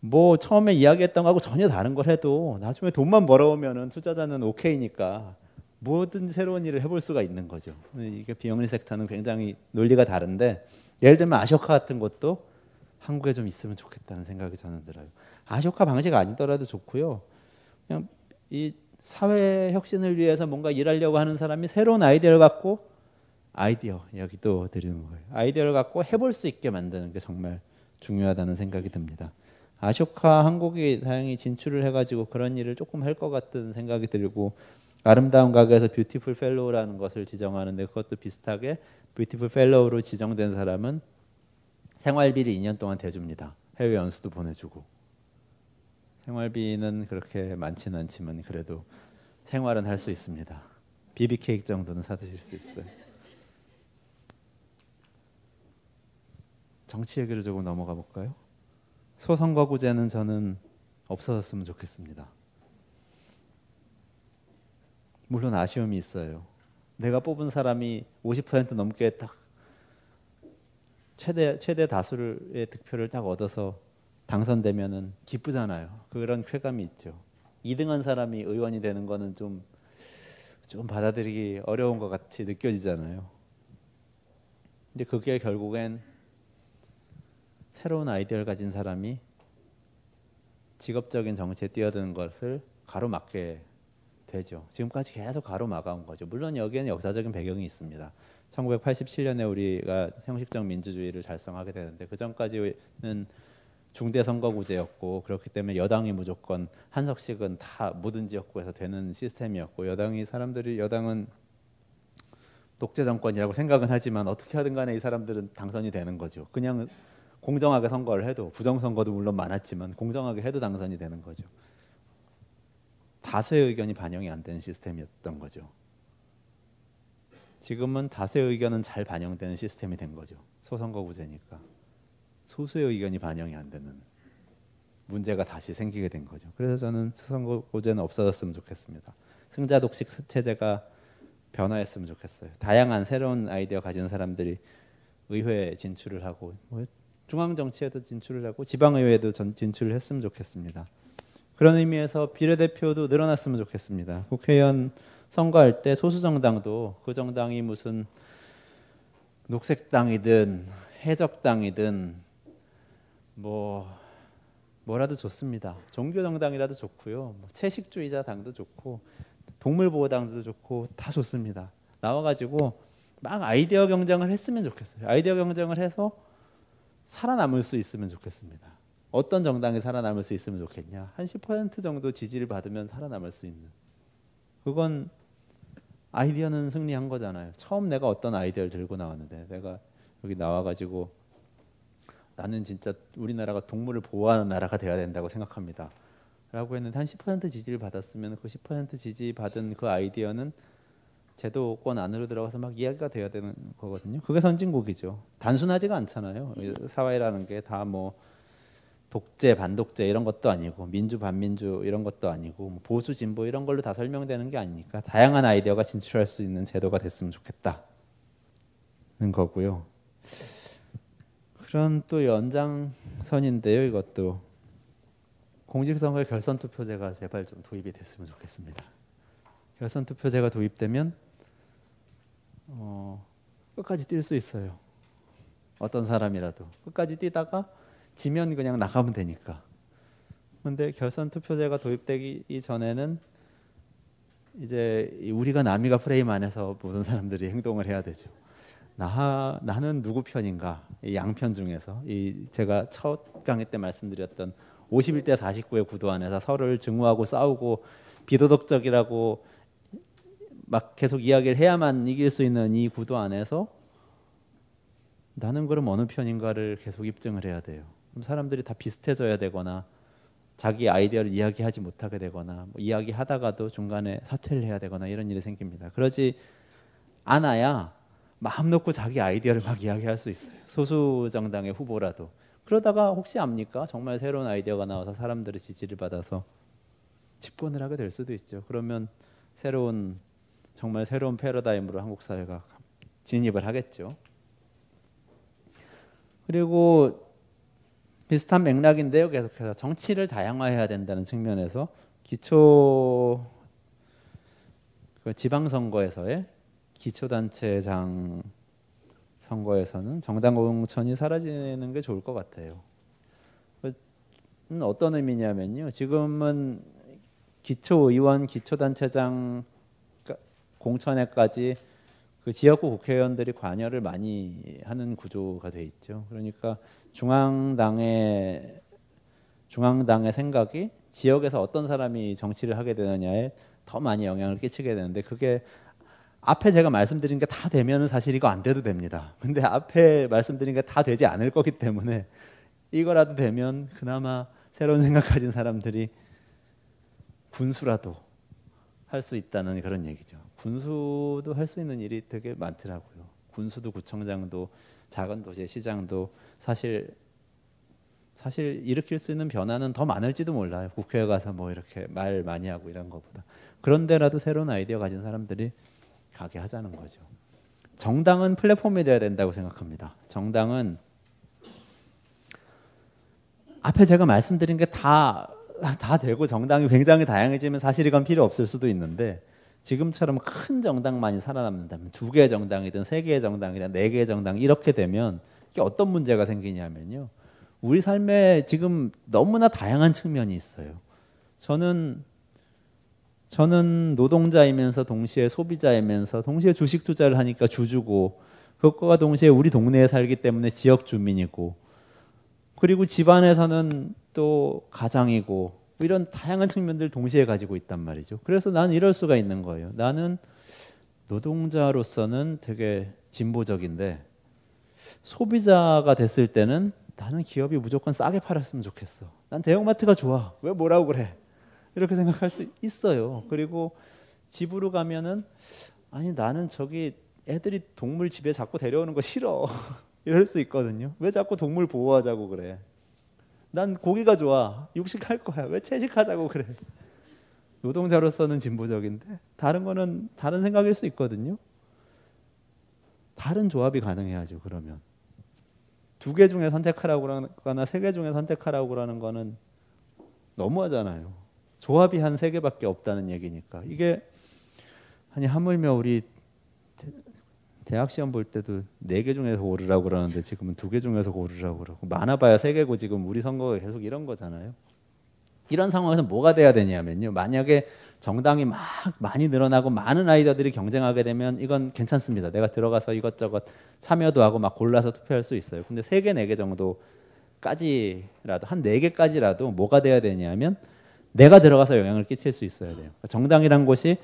뭐 처음에 이야기했던 거하고 전혀 다른 걸 해도 나중에 돈만 벌어오면은 투자자는 오케이니까 뭐든 새로운 일을 해볼 수가 있는 거죠. 이게 비영리 섹터는 굉장히 논리가 다른데 예를 들면 아쇼카 같은 것도 한국에 좀 있으면 좋겠다는 생각이 저는 들어요. 아쇼카 방식 아니더라도 좋고요. 그냥 이 사회 혁신을 위해서 뭔가 일하려고 하는 사람이 새로운 아이디어를 갖고 아이디어 여기 또 드리는 거예요. 아이디어를 갖고 해볼 수 있게 만드는 게 정말 중요하다는 생각이 듭니다. 아쇼카 한국이 다행히 진출을 해가지고 그런 일을 조금 할 것 같은 생각이 들고 아름다운 가게에서 Beautiful Fellow라는 것을 지정하는데 그것도 비슷하게 Beautiful Fellow로 지정된 사람은 생활비를 2년 동안 대줍니다. 해외 연수도 보내주고 생활비는 그렇게 많지는 않지만 그래도 생활은 할 수 있습니다. 비비 케이크 정도는 사드실 수 있어요. 정치 얘기를 조금 넘어가 볼까요? 소선거구제는 저는 없어졌으면 좋겠습니다. 물론 아쉬움이 있어요. 내가 뽑은 사람이 50% 넘게 딱 최대 최대 다수의 득표를 딱 얻어서 당선되면은 기쁘잖아요. 그런 쾌감이 있죠. 2등한 사람이 의원이 되는 거는 좀, 좀 받아들이기 어려운 것 같이 느껴지잖아요. 근데 그게 결국엔 새로운 아이디어를 가진 사람이 직업적인 정치에 뛰어드는 것을 가로막게 되죠. 지금까지 계속 가로막아온 거죠. 물론 여기에는 역사적인 배경이 있습니다. 1987년에 우리가 형식적 민주주의를 달성하게 되는데 그 전까지는 중대 선거구제였고 그렇기 때문에 여당이 무조건 한 석씩은 다 모든 지역구에서 되는 시스템이었고 여당이 사람들이 여당은 독재 정권이라고 생각은 하지만 어떻게 하든 간에 이 사람들은 당선이 되는 거죠. 그냥 공정하게 선거를 해도 부정 선거도 물론 많았지만 공정하게 해도 당선이 되는 거죠. 다수의 의견이 반영이 안 되는 시스템이었던 거죠. 지금은 다수의 의견은 잘 반영되는 시스템이 된 거죠. 소선거구제니까 소수의 의견이 반영이 안 되는 문제가 다시 생기게 된 거죠. 그래서 저는 소선거구제는 없어졌으면 좋겠습니다. 승자 독식 체제가 변화했으면 좋겠어요. 다양한 새로운 아이디어 가진 사람들이 의회에 진출을 하고 뭐 중앙 정치에도 진출을 하고 지방 의회에도 진출을 했으면 좋겠습니다. 그런 의미에서 비례대표도 늘어났으면 좋겠습니다. 국회의원 선거할 때 소수 정당도 그 정당이 무슨 녹색당이든 해적당이든 뭐 뭐라도 좋습니다. 종교 정당이라도 좋고요. 뭐 채식주의자 당도 좋고 동물 보호당도 좋고 다 좋습니다. 나와 가지고 막 아이디어 경쟁을 했으면 좋겠어요. 아이디어 경쟁을 해서 살아남을 수 있으면 좋겠습니다. 어떤 정당이 살아남을 수 있으면 좋겠냐? 한 10% 정도 지지를 받으면 살아남을 수 있는. 그건 아이디어는 승리한 거잖아요. 처음 내가 어떤 아이디어를 들고 나왔는데 내가 여기 나와가지고 나는 진짜 우리나라가 동물을 보호하는 나라가 돼야 된다고 생각합니다. 라고 했는데 한 10% 지지를 받았으면 그 10% 지지 받은 그 아이디어는 제도권 안으로 들어가서 막 이야기가 돼야 되는 거거든요. 그게 선진국이죠. 단순하지가 않잖아요. 사회라는 게 다 뭐 독재, 반독재 이런 것도 아니고 민주, 반민주 이런 것도 아니고 뭐 보수, 진보 이런 걸로 다 설명되는 게 아니니까 다양한 아이디어가 진출할 수 있는 제도가 됐으면 좋겠다는 거고요. 그런 또 연장선인데요. 이것도 공직선거의 결선 투표제가 제발 좀 도입이 됐으면 좋겠습니다. 결선 투표제가 도입되면 어, 끝까지 뛸 수 있어요. 어떤 사람이라도 끝까지 뛰다가 지면 그냥 나가면 되니까. 근데 결선 투표제가 도입되기 전에는 이제 우리가 남이가 프레임 안에서 모든 사람들이 행동을 해야 되죠. 나 나는 누구 편인가? 이 양편 중에서 이 제가 첫 강의 때 말씀드렸던 51대 49의 구도 안에서 서로를 증오하고 싸우고 비도덕적이라고 막 계속 이야기를 해야만 이길 수 있는 이 구도 안에서 나는 그럼 어느 편인가를 계속 입증을 해야 돼요. 그럼 사람들이 다 비슷해져야 되거나 자기 아이디어를 이야기하지 못하게 되거나 뭐 이야기하다가도 중간에 사퇴를 해야 되거나 이런 일이 생깁니다. 그러지 않아야 마음 놓고 자기 아이디어를 막 이야기할 수 있어요. 소수 정당의 후보라도 그러다가 혹시 압니까? 정말 새로운 아이디어가 나와서 사람들의 지지를 받아서 집권을 하게 될 수도 있죠. 그러면 새로운 정말 새로운 패러다임으로 한국 사회가 진입을 하겠죠. 그리고 비슷한 맥락인데요. 계속해서 정치를 다양화해야 된다는 측면에서 기초 그 지방선거에서의 기초단체장 선거에서는 정당 공천이 사라지는 게 좋을 것 같아요. 어떤 의미냐면요. 지금은 기초의원, 기초단체장 공천에까지 그 지역구 국회의원들이 관여를 많이 하는 구조가 돼 있죠. 그러니까 중앙당의 중앙당의 생각이 지역에서 어떤 사람이 정치를 하게 되느냐에 더 많이 영향을 끼치게 되는데 그게 앞에 제가 말씀드린 게 다 되면은 사실 이거 안 돼도 됩니다. 근데 앞에 말씀드린 게 다 되지 않을 거기 때문에 이거라도 되면 그나마 새로운 생각 가진 사람들이 군수라도 할 수 있다는 그런 얘기죠. 군수도 할 수 있는 일이 되게 많더라고요. 군수도 구청장도 작은 도시의 시장도 사실 사실 일으킬 수 있는 변화는 더 많을지도 몰라요. 국회에 가서 뭐 이렇게 말 많이 하고 이런 것보다 그런데라도 새로운 아이디어 가진 사람들이 가게 하자는 거죠. 정당은 플랫폼이 돼야 된다고 생각합니다. 정당은 앞에 제가 말씀드린 게 다 다 되고 정당이 굉장히 다양해지면 사실 이건 필요 없을 수도 있는데 지금처럼 큰 정당만이 살아남는다면 두 개의 정당이든 세 개의 정당이든 네 개의 정당 이렇게 되면 이게 어떤 문제가 생기냐면요. 우리 삶에 지금 너무나 다양한 측면이 있어요. 저는 저는 노동자이면서 동시에 소비자이면서 동시에 주식 투자를 하니까 주주고 그것과 동시에 우리 동네에 살기 때문에 지역 주민이고 그리고 집안에서는 또 가장이고 이런 다양한 측면들 동시에 가지고 있단 말이죠. 그래서 나는 이럴 수가 있는 거예요. 나는 노동자로서는 되게 진보적인데 소비자가 됐을 때는 나는 기업이 무조건 싸게 팔았으면 좋겠어. 난 대형마트가 좋아. 왜 뭐라고 그래? 이렇게 생각할 수 있어요. 그리고 집으로 가면은 아니 나는 저기 애들이 동물 집에 자꾸 데려오는 거 싫어. 이럴 수 있거든요. 왜 자꾸 동물 보호하자고 그래? 난 고기가 좋아. 육식할 거야. 왜 채식하자고 그래? 노동자로서는 진보적인데 다른 거는 다른 생각일 수 있거든요. 다른 조합이 가능해야죠. 그러면 두 개 중에 선택하라고 그러거나 세 개 중에 선택하라고 그러는 거는 너무하잖아요. 조합이 한 세 개밖에 없다는 얘기니까 이게 아니 하물며 우리 대학 시험 볼 때도 네 개 중에서 고르라고 그러는데 지금은 두 개 중에서 고르라고 그러고 많아봐야 세 개고 지금 우리 선거가 계속 이런 거잖아요. 이런 상황에서 뭐가 돼야 되냐면요. 만약에 정당이 막 많이 늘어나고 많은 아이디어들이 경쟁하게 되면 이건 괜찮습니다. 내가 들어가서 이것저것 참여도 하고 막 골라서 투표할 수 있어요. 근데 세 개, 네 개 정도까지라도 한 네 개까지라도 뭐가 돼야 되냐면 내가 들어가서 영향을 끼칠 수 있어야 돼요. 정당이란 곳이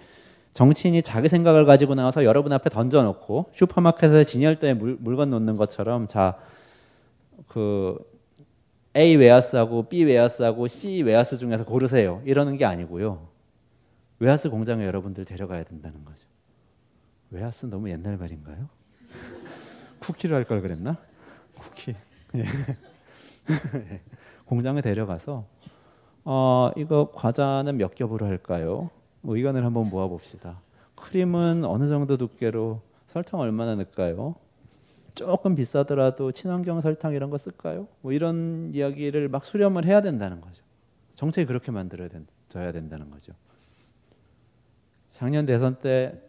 정치인이 자기 생각을 가지고 나와서 여러분 앞에 던져놓고 슈퍼마켓에서 진열대에 물, 물건 놓는 것처럼 자 그 A 웨하스하고 B 웨하스하고 C 웨하스 중에서 고르세요. 이러는 게 아니고요. 웨하스 공장에 여러분들 데려가야 된다는 거죠. 웨하스 너무 옛날 말인가요? 쿠키로 할 걸 그랬나? 쿠키. 예. 공장에 데려가서 어, 이거 과자는 몇 겹으로 할까요? 뭐 의견을 한번 모아 봅시다. 크림은 어느 정도 두께로 설탕 얼마나 넣을까요? 조금 비싸더라도 친환경 설탕 이런 거 쓸까요? 뭐 이런 이야기를 막 수렴을 해야 된다는 거죠. 정책이 그렇게 만들어야 야 된다는 거죠. 작년 대선 때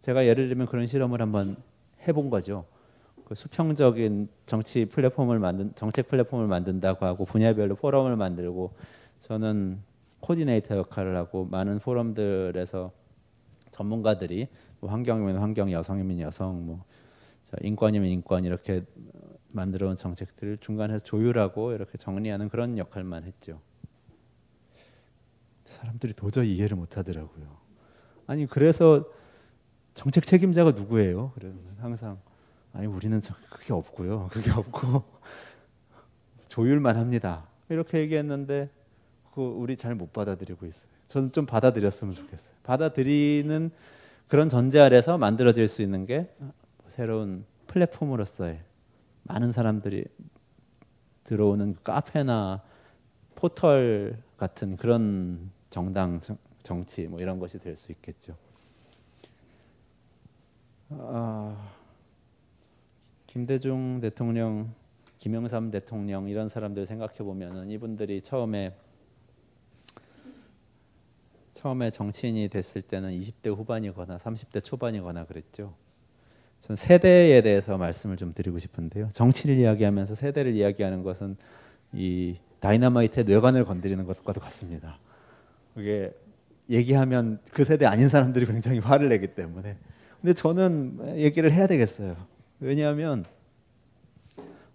제가 예를 들면 그런 실험을 한번 해본 거죠. 그 수평적인 정치 플랫폼을 만든 정책 플랫폼을 만든다고 하고 분야별로 포럼을 만들고 저는 코디네이터 역할을 하고 많은 포럼들에서 전문가들이 뭐 환경이면 환경, 여성이면 여성, 뭐 인권이면 인권 이렇게 만들어온 정책들을 중간에서 조율하고 이렇게 정리하는 그런 역할만 했죠. 사람들이 도저히 이해를 못하더라고요. 아니 그래서 정책 책임자가 누구예요? 그러면 항상 아니 우리는 그게 없고요. 그게 없고 조율만 합니다. 이렇게 얘기했는데 그 우리 잘 못 받아들이고 있어요. 저는 좀 받아들였으면 좋겠어요. 받아들이는 그런 전제 아래서 만들어질 수 있는 게 새로운 플랫폼으로서의 많은 사람들이 들어오는 카페나 포털 같은 그런 정당 정치 뭐 이런 것이 될 수 있겠죠. 아, 김대중 대통령, 김영삼 대통령 이런 사람들 생각해 보면은 이분들이 처음에 처음에 정치인이 됐을 때는 20대 후반이거나 30대 초반이거나 그랬죠. 전 세대에 대해서 말씀을 좀 드리고 싶은데요. 정치를 이야기하면서 세대를 이야기하는 것은 이 다이너마이트의 뇌관을 건드리는 것과도 같습니다. 그게 얘기하면 그 세대 아닌 사람들이 굉장히 화를 내기 때문에. 근데 저는 얘기를 해야 되겠어요. 왜냐하면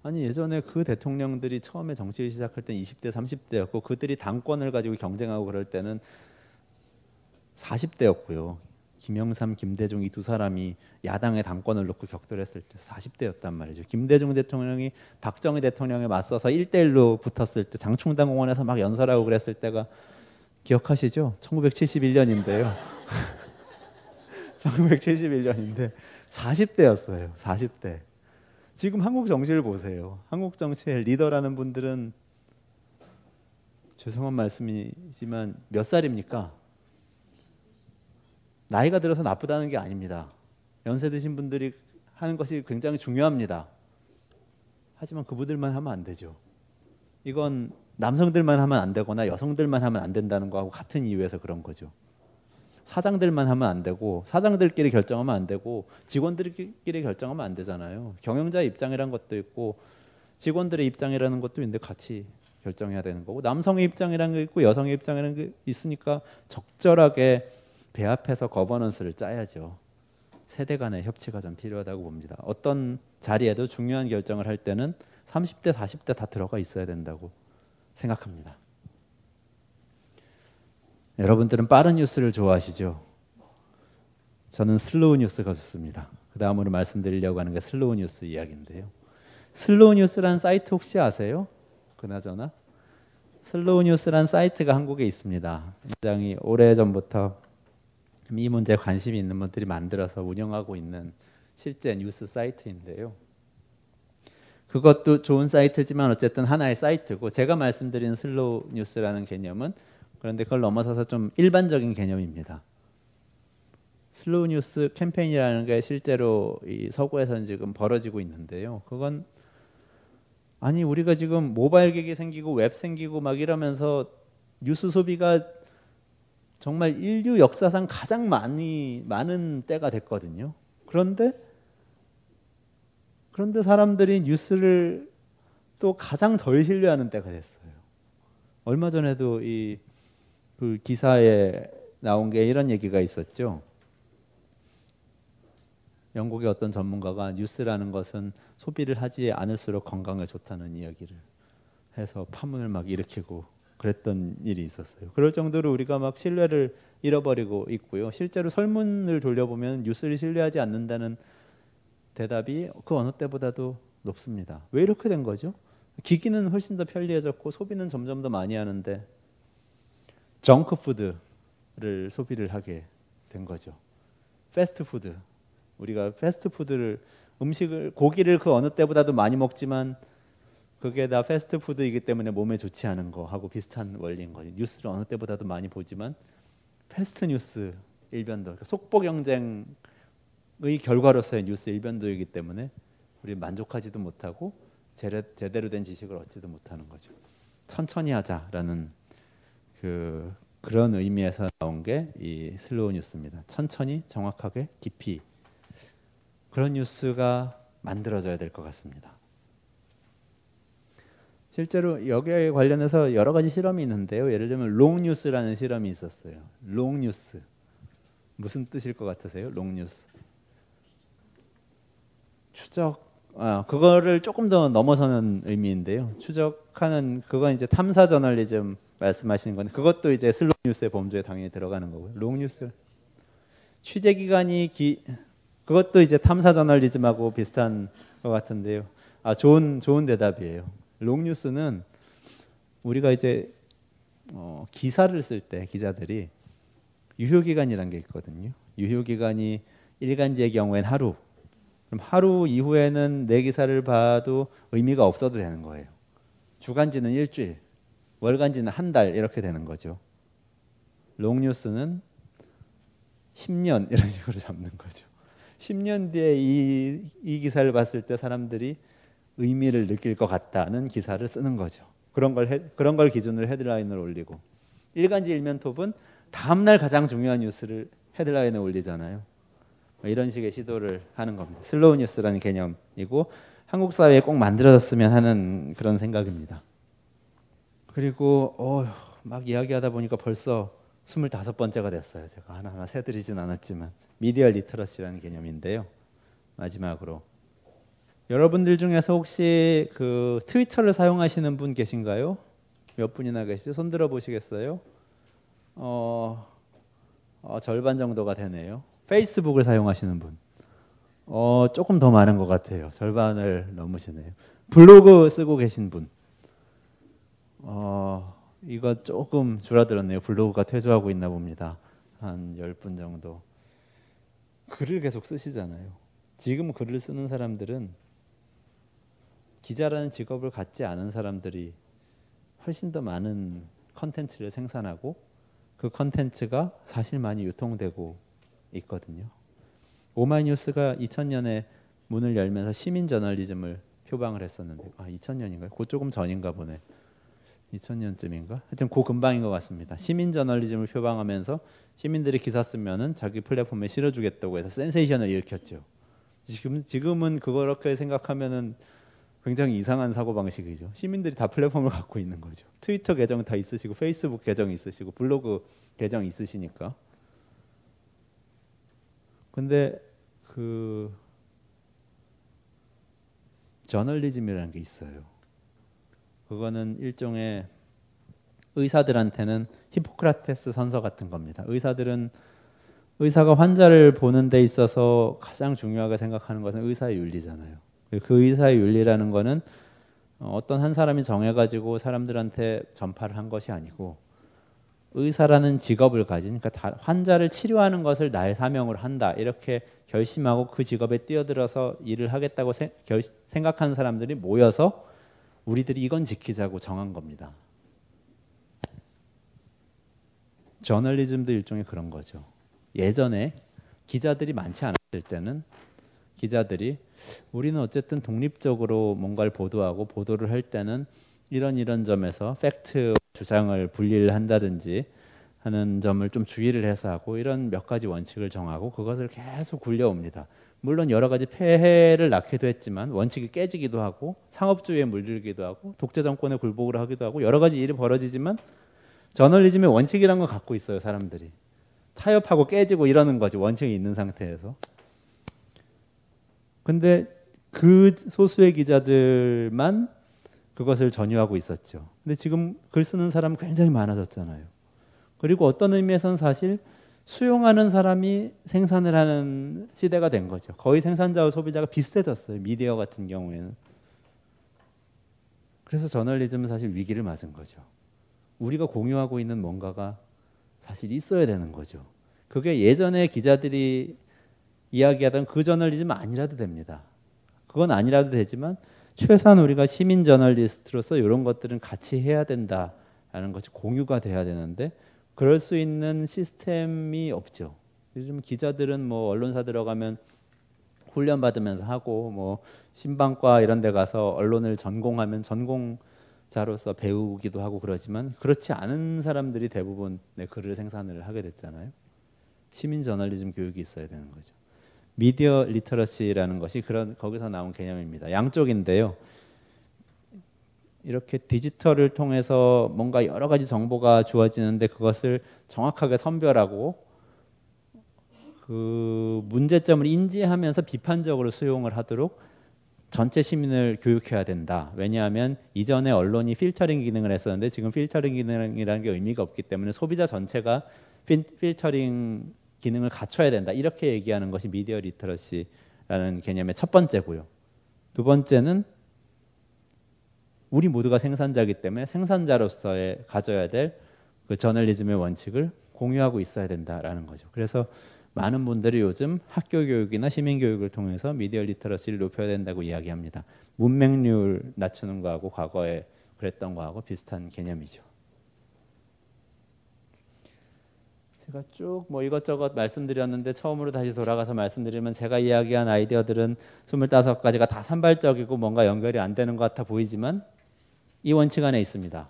아니 예전에 그 대통령들이 처음에 정치를 시작할 때 20대 30대였고 그들이 당권을 가지고 경쟁하고 그럴 때는 40대였고요. 김영삼, 김대중 이 두 사람이 야당의 당권을 놓고 격돌했을 때 40대였단 말이죠. 김대중 대통령이 박정희 대통령에 맞서서 1대1로 붙었을 때 장충당 공원에서 막 연설하고 그랬을 때가 기억하시죠? 1971년인데요. 1971년인데 40대였어요. 40대. 지금 한국 정치를 보세요. 한국 정치의 리더라는 분들은 죄송한 말씀이지만 몇 살입니까? 나이가 들어서 나쁘다는 게 아닙니다. 연세 드신 분들이 하는 것이 굉장히 중요합니다. 하지만 그분들만 하면 안 되죠. 이건 남성들만 하면 안 되거나 여성들만 하면 안 된다는 거하고 같은 이유에서 그런 거죠. 사장들만 하면 안 되고 사장들끼리 결정하면 안 되고 직원들끼리 결정하면 안 되잖아요. 경영자 입장이란 것도 있고 직원들의 입장이라는 것도 있는데 같이 결정해야 되는 거고 남성의 입장이라는 게 있고 여성의 입장이라는 게 있으니까 적절하게 배합해서 거버넌스를 짜야죠. 세대 간의 협치가 좀 필요하다고 봅니다. 어떤 자리에도 중요한 결정을 할 때는 30대, 40대 다 들어가 있어야 된다고 생각합니다. 여러분들은 빠른 뉴스를 좋아하시죠? 저는 slow news가 좋습니다. 그 다음으로 말씀드리려고 하는 게 slow news 이야기인데요. 슬로우 뉴스란 사이트 혹시 아세요? 그나저나 슬로우 뉴스란 사이트가 한국에 있습니다. 굉장히 오래 전부터 이 문제에 관심이 있는 분들이 만들어서 운영하고 있는 실제 뉴스 사이트인데요. 그것도 좋은 사이트지만 어쨌든 하나의 사이트고 제가 말씀드린 slow news라는 개념은 그런데 그걸 넘어서서 좀 일반적인 개념입니다. slow news 캠페인이라는 게 실제로 이 서구에서는 지금 벌어지고 있는데요. 그건 아니 우리가 지금 모바일 기기 생기고 웹 생기고 막 이러면서 뉴스 소비가 정말 인류 역사상 가장 많이 많은 때가 됐거든요. 그런데 그런데 사람들이 뉴스를 또 가장 덜 신뢰하는 때가 됐어요. 얼마 전에도 이 그 기사에 나온 게 이런 얘기가 있었죠. 영국의 어떤 전문가가 뉴스라는 것은 소비를 하지 않을수록 건강에 좋다는 이야기를 해서 파문을 막 일으키고 그랬던 일이 있었어요. 그럴 정도로 우리가 막 신뢰를 잃어버리고 있고요. 실제로 설문을 돌려보면 뉴스를 신뢰하지 않는다는 대답이 그 어느 때보다도 높습니다. 왜 이렇게 된 거죠? 기기는 훨씬 더 편리해졌고 소비는 점점 더 많이 하는데 정크푸드를 소비를 하게 된 거죠. 패스트푸드 우리가 패스트푸드를 음식을 고기를 그 어느 때보다도 많이 먹지만 그게 다 패스트푸드이기 때문에 몸에 좋지 않은 거하고 비슷한 원리인 거죠. 뉴스를 어느 때보다도 많이 보지만 fast news 일변도 그러니까 속보 경쟁의 결과로서의 뉴스 일변도이기 때문에 우리 만족하지도 못하고 제대로 된 지식을 얻지도 못하는 거죠. 천천히 하자라는 그 그런 의미에서 나온 게 이 slow news입니다. 천천히, 정확하게, 깊이 그런 뉴스가 만들어져야 될 것 같습니다. 실제로 여기에 관련해서 여러 가지 실험이 있는데요. 예를 들면 long news라는 실험이 있었어요. long news 무슨 뜻일 것 같으세요? long news 추적 아 그거를 조금 더 넘어서는 의미인데요. 추적하는 그건 이제 탐사 저널리즘 말씀하시는 건데 그것도 이제 slow news의 범주에 당연히 들어가는 거고요. long news 취재 기간이 기 그것도 이제 탐사 저널리즘하고 비슷한 것 같은데요. 아 좋은 좋은 대답이에요. 롱뉴스는 우리가 이제 어, 기사를 쓸 때 기자들이 유효 기간이란 게 있거든요. 유효 기간이 일간지의 경우엔 하루. 그럼 하루 이후에는 내 기사를 봐도 의미가 없어도 되는 거예요. 주간지는 일주일, 월간지는 한 달 이렇게 되는 거죠. long news는 10년 이런 식으로 잡는 거죠. 10년 뒤에 이, 이 기사를 봤을 때 사람들이 의미를 느낄 것 같다는 기사를 쓰는 거죠. 그런 걸 해, 그런 걸 기준으로 헤드라인을 올리고 일간지 일면톱은 다음 날 가장 중요한 뉴스를 헤드라인에 올리잖아요. 뭐 이런 식의 시도를 하는 겁니다. slow news라는 개념이고 한국 사회에 꼭 만들어졌으면 하는 그런 생각입니다. 그리고 어, 막 이야기하다 보니까 벌써 25번째가 됐어요. 제가 하나하나 세드리진 않았지만 media literacy라는 개념인데요. 마지막으로 여러분들 중에서 혹시 그 트위터를 사용하시는 분 계신가요? 몇 분이나 계시죠? 손 들어 보시겠어요? 어, 어, 절반 정도가 되네요. 페이스북을 사용하시는 분. 어, 조금 더 많은 것 같아요. 절반을 넘으시네요. 블로그 쓰고 계신 분. 어, 이거 조금 줄어들었네요. 블로그가 퇴조하고 있나 봅니다. 한 10분 정도. 글을 계속 쓰시잖아요. 지금 글을 쓰는 사람들은 기자라는 직업을 갖지 않은 사람들이 훨씬 더 많은 컨텐츠를 생산하고 그 컨텐츠가 사실 많이 유통되고 있거든요. 오마이뉴스가 2000년에 문을 열면서 시민 저널리즘을 표방을 했었는데 아 2000년인가요? 그 조금 전인가 보네. 2000년쯤인가? 하여튼 그 근방인 것 같습니다. 시민 저널리즘을 표방하면서 시민들이 기사 쓰면은 자기 플랫폼에 실어주겠다고 해서 센세이션을 일으켰죠. 지금 지금은 그렇게 생각하면은 굉장히 이상한 사고 방식이죠. 시민들이 다 플랫폼을 갖고 있는 거죠. 트위터 계정 다 있으시고 페이스북 계정 있으시고 블로그 계정 있으시니까. 근데 그 저널리즘이라는 게 있어요. 그거는 일종의 의사들한테는 히포크라테스 선서 같은 겁니다. 의사들은 의사가 환자를 보는 데 있어서 가장 중요하게 생각하는 것은 의사의 윤리잖아요. 그 의사의 윤리라는 것은 어떤 한 사람이 정해가지고 사람들한테 전파를 한 것이 아니고 의사라는 직업을 가진 그러니까 환자를 치료하는 것을 나의 사명으로 한다 이렇게 결심하고 그 직업에 뛰어들어서 일을 하겠다고 생각하는 사람들이 모여서 우리들이 이건 지키자고 정한 겁니다. 저널리즘도 일종의 그런 거죠. 예전에 기자들이 많지 않았을 때는 기자들이 우리는 어쨌든 독립적으로 뭔가를 보도하고 보도를 할 때는 이런 이런 점에서 팩트 주장을 분리를 한다든지 하는 점을 좀 주의를 해서 하고 이런 몇 가지 원칙을 정하고 그것을 계속 굴려옵니다. 물론 여러 가지 폐해를 낳기도 했지만 원칙이 깨지기도 하고 상업주의에 물들기도 하고 독재 정권에 굴복을 하기도 하고 여러 가지 일이 벌어지지만 저널리즘의 원칙이란 걸 갖고 있어요 사람들이 타협하고 깨지고 이러는 거지 원칙이 있는 상태에서 근데 그 소수의 기자들만 그것을 전유하고 있었죠. 근데 지금 글 쓰는 사람 굉장히 많아졌잖아요. 그리고 어떤 의미에서는 사실 수용하는 사람이 생산을 하는 시대가 된 거죠. 거의 생산자와 소비자가 비슷해졌어요. 미디어 같은 경우에는. 그래서 저널리즘은 사실 위기를 맞은 거죠. 우리가 공유하고 있는 뭔가가 사실 있어야 되는 거죠. 그게 예전에 기자들이 이야기하던 그 저널리즘 아니라도 됩니다. 그건 아니라도 되지만 최소한 우리가 시민 저널리스트로서 이런 것들은 같이 해야 된다라는 것이 공유가 돼야 되는데 그럴 수 있는 시스템이 없죠. 요즘 기자들은 뭐 언론사 들어가면 훈련 받으면서 하고 뭐 신방과 이런 데 가서 언론을 전공하면 전공자로서 배우기도 하고 그러지만 그렇지 않은 사람들이 대부분 네, 글을 생산을 하게 됐잖아요. 시민 저널리즘 교육이 있어야 되는 거죠. media literacy라는 것이 그런 거기서 나온 개념입니다. 양쪽인데요. 이렇게 디지털을 통해서 뭔가 여러 가지 정보가 주어지는데 그것을 정확하게 선별하고 그 문제점을 인지하면서 비판적으로 수용을 하도록 전체 시민을 교육해야 된다. 왜냐하면 이전에 언론이 필터링 기능을 했었는데 지금 필터링 기능이라는 게 의미가 없기 때문에 소비자 전체가 필터링 기능을 갖춰야 된다. 이렇게 얘기하는 것이 media literacy라는 개념의 첫 번째고요. 두 번째는 우리 모두가 생산자이기 때문에 생산자로서의 가져야 될 그 저널리즘의 원칙을 공유하고 있어야 된다라는 거죠. 그래서 많은 분들이 요즘 학교 교육이나 시민 교육을 통해서 media literacy를 높여야 된다고 이야기합니다. 문맹률 낮추는 거하고 과거에 그랬던 거하고 비슷한 개념이죠. 제가 쭉 뭐 이것저것 말씀드렸는데 처음으로 다시 돌아가서 말씀드리면 제가 이야기한 아이디어들은 25가지가 다 산발적이고 뭔가 연결이 안 되는 것 같아 보이지만 이 원칙 안에 있습니다.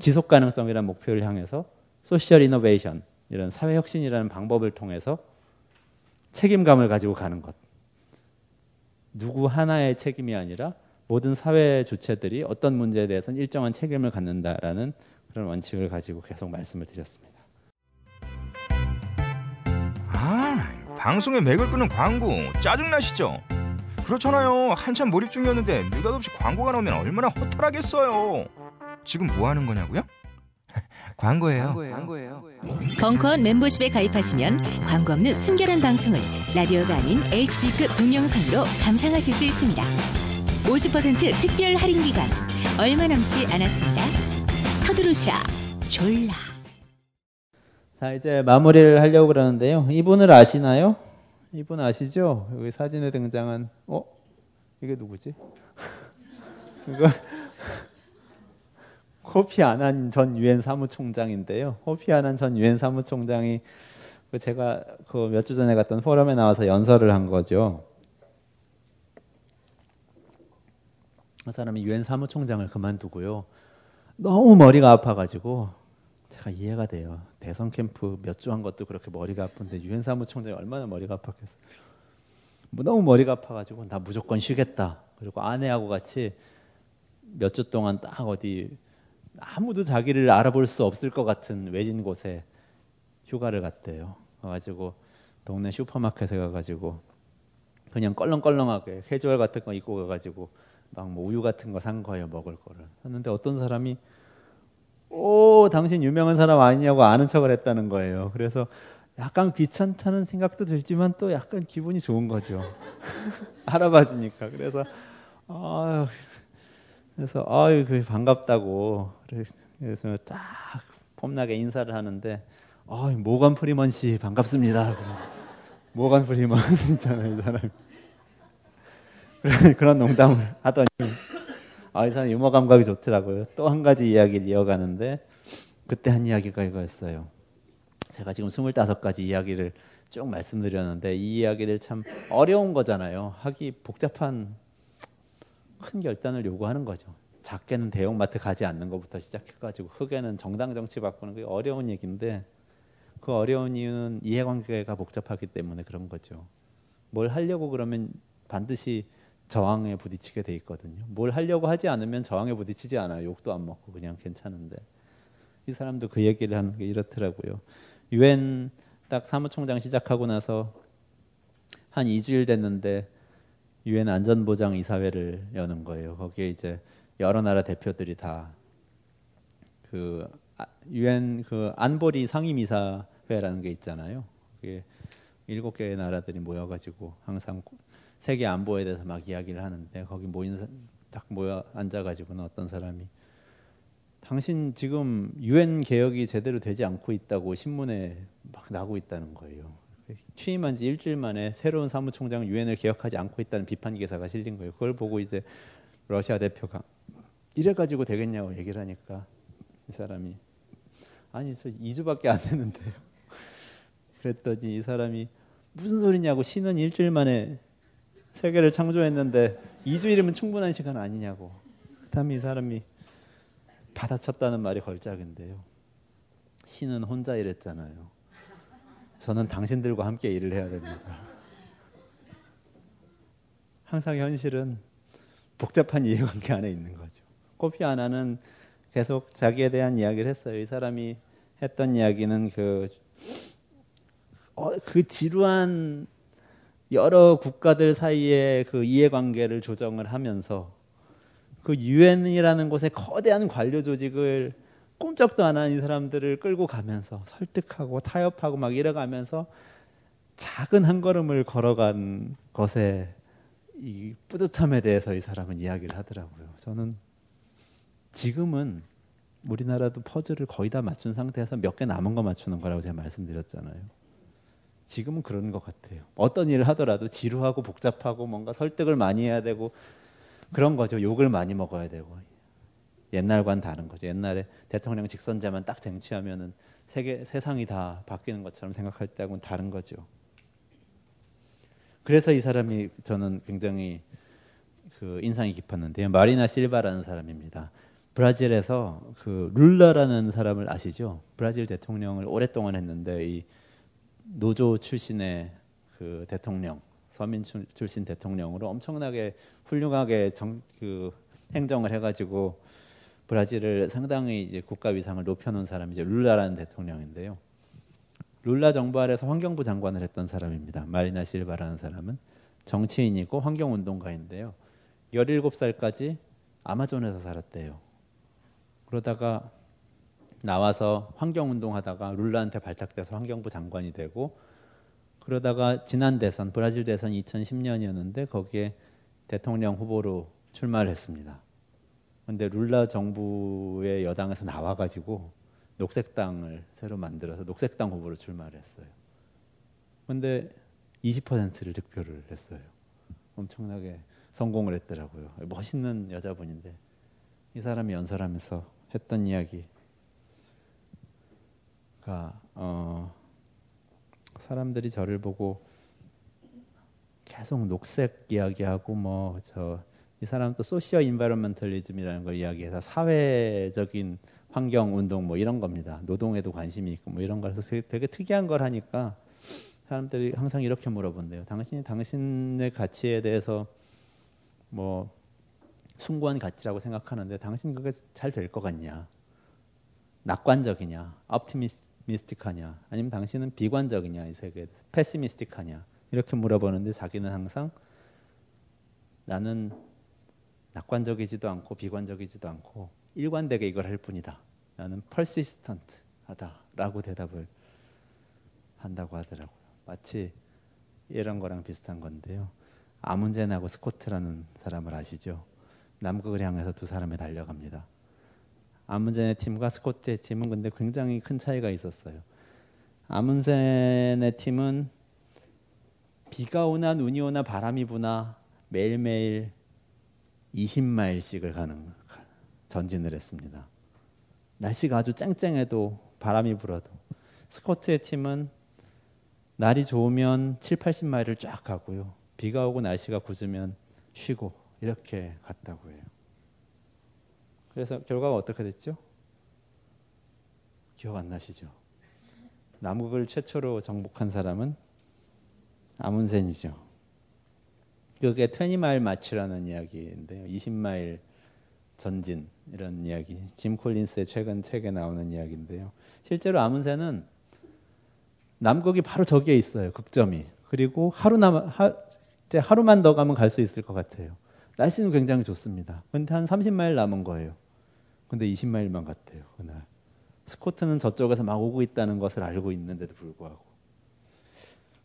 지속 가능성이라는 목표를 향해서 소셜 이노베이션 이런 사회 혁신이라는 방법을 통해서 책임감을 가지고 가는 것. 누구 하나의 책임이 아니라 모든 사회 주체들이 어떤 문제에 대해서는 일정한 책임을 갖는다라는 그런 원칙을 가지고 계속 말씀을 드렸습니다. 방송에 맥을 끄는 광고 짜증나시죠? 그렇잖아요. 한참 몰입 중이었는데 느닷없이 광고가 나오면 얼마나 허탈하겠어요. 지금 뭐 하는 거냐고요? 광고예요. 광고예요. 벙커원 멤버십에 가입하시면 광고 없는 순결한 방송을 라디오가 아닌 HD급 동영상으로 감상하실 수 있습니다. 50% 특별 할인 기간 얼마 남지 않았습니다. 서두르시라 졸라. 자 이제 마무리를 하려고 그러는데요. 이분을 아시나요? 이분 아시죠? 여기 사진에 등장한 어 이게 누구지? 이거 호피 아난 전 유엔 사무총장인데요. 호피 아난 전 유엔 사무총장이 그 제가 그 몇 주 전에 갔던 포럼에 나와서 연설을 한 거죠. 그 사람이 유엔 사무총장을 그만두고요. 너무 머리가 아파가지고 제가 이해가 돼요. 대선 캠프 몇 주 한 것도 그렇게 머리가 아픈데 유엔 사무총장이 얼마나 머리가 아팠겠어. 뭐 너무 머리가 아파가지고 나 무조건 쉬겠다. 그리고 아내하고 같이 몇 주 동안 딱 어디 아무도 자기를 알아볼 수 없을 것 같은 외진 곳에 휴가를 갔대요. 가가지고 동네 슈퍼마켓에 가가지고 그냥 껄렁껄렁하게 캐주얼 같은 거 입고 가가지고 막 뭐 우유 같은 거 산 거예요 먹을 거를 샀는데 어떤 사람이 오, 당신 유명한 사람 아니냐고 아는 척을 했다는 거예요. 그래서 약간 귀찮다는 생각도 들지만 또 약간 기분이 좋은 거죠. 알아봐 주니까. 그래서 아 그래서 아유 그 반갑다고 그래서 딱 폼나게 인사를 하는데 아 모건 프리먼 씨 반갑습니다. 모건 프리먼 있잖아요 이 사람. 그런 농담을 하더니 아 이 사람 유머 감각이 좋더라고요. 또 한 가지 이야기를 이어가는데 그때 한 이야기가 이거였어요. 제가 지금 25가지 이야기를 쭉 말씀드렸는데 이 이야기들 참 어려운 거잖아요. 하기 복잡한 큰 결단을 요구하는 거죠. 작게는 대형마트 가지 않는 것부터 시작해가지고 크게는 정당 정치 바꾸는 게 어려운 얘기인데 그 어려운 이유는 이해관계가 복잡하기 때문에 그런 거죠. 뭘 하려고 그러면 반드시 저항에 부딪히게 돼 있거든요. 뭘 하려고 하지 않으면 저항에 부딪히지 않아요. 욕도 안 먹고 그냥 괜찮은데 이 사람도 그 얘기를 하는 게 이렇더라고요. 유엔 딱 사무총장 시작하고 나서 한 2주일 됐는데 유엔 안전보장 이사회를 여는 거예요. 거기에 이제 여러 나라 대표들이 다 그 유엔 그 안보리 상임이사회라는 게 있잖아요. 그게 일곱 개의 나라들이 모여가지고 항상 세계 안보에 대해서 막 이야기를 하는데 거기 모인 딱 모여 앉아가지고는 어떤 사람이 당신 지금 유엔 개혁이 제대로 되지 않고 있다고 신문에 막 나고 있다는 거예요. 취임한 지 일주일 만에 새로운 사무총장 유엔을 개혁하지 않고 있다는 비판 기사가 실린 거예요. 그걸 보고 이제 러시아 대표가 이래 가지고 되겠냐고 얘기를 하니까 이 사람이 아니 저 2주밖에 안 됐는데요. 그랬더니 이 사람이 무슨 소리냐고 신은 일주일 만에 세계를 창조했는데 2주일이면 충분한 시간 아니냐고. 그다음에 이 사람이 받아쳤다는 말이 걸작인데요. 신은 혼자 일했잖아요. 저는 당신들과 함께 일을 해야 됩니다. 항상 현실은 복잡한 이해관계 안에 있는 거죠. 코피 아나는 계속 자기에 대한 이야기를 했어요. 이 사람이 했던 이야기는 그, 어, 그 지루한 여러 국가들 사이의 그 이해관계를 조정을 하면서 그 유엔이라는 곳의 거대한 관료 조직을 꼼짝도 안 하는 이 사람들을 끌고 가면서 설득하고 타협하고 막 이래가면서 작은 한 걸음을 걸어간 것에 이 뿌듯함에 대해서 이 사람은 이야기를 하더라고요. 저는 지금은 우리나라도 퍼즐을 거의 다 맞춘 상태에서 몇 개 남은 거 맞추는 거라고 제가 말씀드렸잖아요. 지금은 그런 것 같아요. 어떤 일을 하더라도 지루하고 복잡하고 뭔가 설득을 많이 해야 되고 그런 거죠. 욕을 많이 먹어야 되고 옛날과는 다른 거죠. 옛날에 대통령 직선제만 딱 쟁취하면은 세계 세상이 다 바뀌는 것처럼 생각할 때하고는 다른 거죠. 그래서 이 사람이 저는 굉장히 그 인상이 깊었는데요. 마리나 실바라는 사람입니다. 브라질에서 그 룰라라는 사람을 아시죠? 브라질 대통령을 오랫동안 했는데 이 노조 출신의 그 대통령 서민 출신 대통령으로 엄청나게 훌륭하게 정, 그 행정을 해가지고 브라질을 상당히 이제 국가 위상을 높여놓은 사람이 이제 룰라라는 대통령인데요. 룰라 정부 아래서 환경부 장관을 했던 사람입니다. 마리나 실바라는 사람은 정치인이고 환경운동가인데요. 17살까지 아마존에서 살았대요. 그러다가 나와서 환경운동하다가 룰라한테 발탁돼서 환경부 장관이 되고 그러다가 지난 대선 브라질 대선 2010년이었는데 거기에 대통령 후보로 출마를 했습니다. 근데 룰라 정부의 여당에서 나와가지고 녹색당을 새로 만들어서 녹색당 후보로 출마를 했어요. 근데 20%를 득표를 했어요. 엄청나게 성공을 했더라고요. 멋있는 여자분인데 이 사람이 연설하면서 했던 이야기 가 어, 사람들이 저를 보고 계속 녹색 이야기하고 뭐 저 이 사람 또 소시어 인바이런먼털리즘이라는 걸 이야기해서 사회적인 환경 운동 뭐 이런 겁니다. 노동에도 관심이 있고 뭐 이런 거라서 되게, 되게 특이한 걸 하니까 사람들이 항상 이렇게 물어본대요. 당신이 당신의 가치에 대해서 뭐 숭고한 가치라고 생각하는데 당신 그게 잘 될 것 같냐? 낙관적이냐? optimistic 미스틱하냐 아니면 당신은 비관적이냐 이 세계에 패시미스틱하냐 이렇게 물어보는데 자기는 항상 나는 낙관적이지도 않고 비관적이지도 않고 일관되게 이걸 할 뿐이다. 나는 persistent 하다라고 대답을 한다고 하더라고요. 마치 이런 거랑 비슷한 건데요. 아문젠하고 스코트라는 사람을 아시죠? 남극을 향해서 두 사람이 달려갑니다. 아문젠의 팀과 스코트의 팀은 근데 굉장히 큰 차이가 있었어요. 아문센의 팀은 비가 오나 눈이 오나 바람이 부나 매일매일 20마일씩을 가는 전진을 했습니다. 날씨가 아주 쨍쨍해도 바람이 불어도 스코트의 팀은 날이 좋으면 7, 80마일을 쫙 가고요. 비가 오고 날씨가 굳으면 쉬고 이렇게 갔다고 해요. 그래서 결과가 어떻게 됐죠? 기억 안 나시죠? 남극을 최초로 정복한 사람은 아문센이죠. 그게 20마일 마치라는 이야기인데요. 20마일 전진 이런 이야기. 짐 콜린스의 최근 책에 나오는 이야기인데요. 실제로 아문센은 남극이 바로 저기에 있어요. 극점이. 그리고 하루 남 하, 이제 하루만 더 가면 갈 수 있을 것 같아요. 날씨는 굉장히 좋습니다. 근데 한 30마일 남은 거예요. 근데 20마일만 갔대요. 그날. 스코트는 저쪽에서 막 오고 있다는 것을 알고 있는데도 불구하고.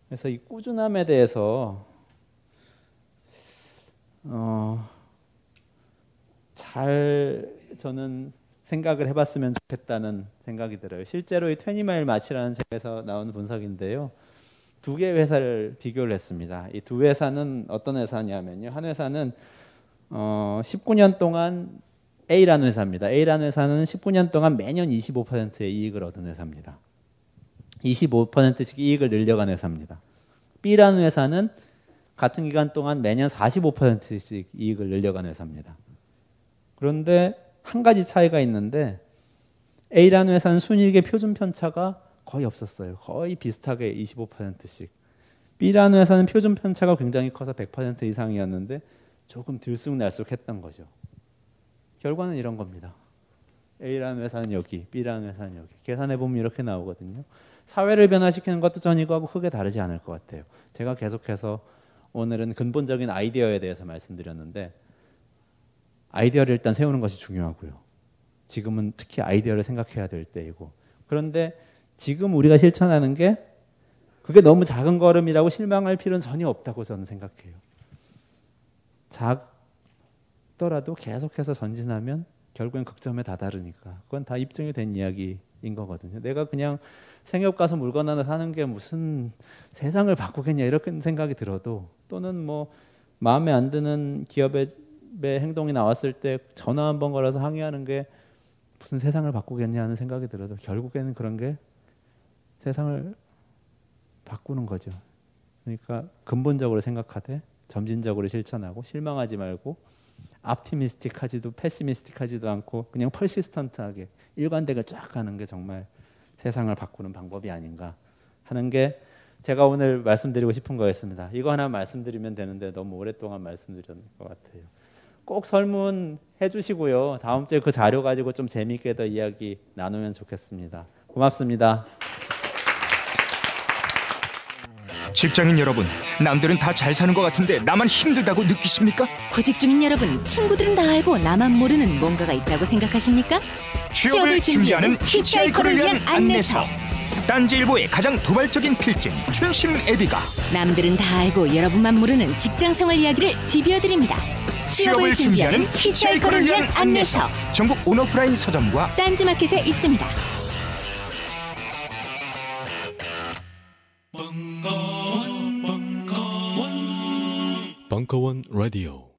그래서 이 꾸준함에 대해서 어, 잘 저는 생각을 해봤으면 좋겠다는 생각이 들어요. 실제로 이 20마일 마치라는 책에서 나오는 분석인데요. 두 개의 회사를 비교를 했습니다. 이 두 회사는 어떤 회사냐면요. 한 회사는 어, 19년 동안 A라는 회사입니다. A라는 회사는 19년 동안 매년 25%의 이익을 얻은 회사입니다. 25%씩 이익을 늘려간 회사입니다. B라는 회사는 같은 기간 동안 매년 45%씩 이익을 늘려간 회사입니다. 그런데 한 가지 차이가 있는데 A라는 회사는 순이익의 표준 편차가 거의 없었어요. 거의 비슷하게 25%씩. B라는 회사는 표준 편차가 굉장히 커서 100% 이상이었는데 조금 들쑥날쑥했던 거죠. 결과는 이런 겁니다. A라는 회사는 여기, B라는 회사는 여기. 계산해 보면 이렇게 나오거든요. 사회를 변화시키는 것도 전 이거하고 크게 다르지 않을 것 같아요. 제가 계속해서 오늘은 근본적인 아이디어에 대해서 말씀드렸는데 아이디어를 일단 세우는 것이 중요하고요. 지금은 특히 아이디어를 생각해야 될 때이고 그런데 지금 우리가 실천하는 게 그게 너무 작은 걸음이라고 실망할 필요는 전혀 없다고 저는 생각해요. 작 더라도 계속해서 전진하면 결국엔 극점에 다다르니까 그건 다 입증이 된 이야기인 거거든요. 내가 그냥 생협 가서 물건 하나 사는 게 무슨 세상을 바꾸겠냐 이렇게 생각이 들어도 또는 뭐 마음에 안 드는 기업의 행동이 나왔을 때 전화 한 번 걸어서 항의하는 게 무슨 세상을 바꾸겠냐 하는 생각이 들어도 결국에는 그런 게 세상을 바꾸는 거죠. 그러니까 근본적으로 생각하되 점진적으로 실천하고 실망하지 말고 앞티미스틱하지도 패시미스틱하지도 않고 그냥 펄시스턴트하게 일관되게 쫙 가는 게 정말 세상을 바꾸는 방법이 아닌가 하는 게 제가 오늘 말씀드리고 싶은 거였습니다. 이거 하나 말씀드리면 되는데 너무 오랫동안 말씀드렸는 것 같아요. 꼭 설문 해 주시고요. 다음 주에 그 자료 가지고 좀 재미있게 더 이야기 나누면 좋겠습니다. 고맙습니다. 직장인 여러분, 남들은 다 잘 사는 것 같은데 나만 힘들다고 느끼십니까? 구직 중인 여러분, 친구들은 다 알고 나만 모르는 뭔가가 있다고 생각하십니까? 취업을 준비하는 히치하이커를 위한 안내서. 딴지일보의 가장 도발적인 필진 춘심 애비가 남들은 다 알고 여러분만 모르는 직장생활 이야기를 디벼드립니다. 취업을 준비하는 히치하이커를 위한 안내서 전국 온오프라인 서점과 딴지마켓에 있습니다. 벙커원 라디오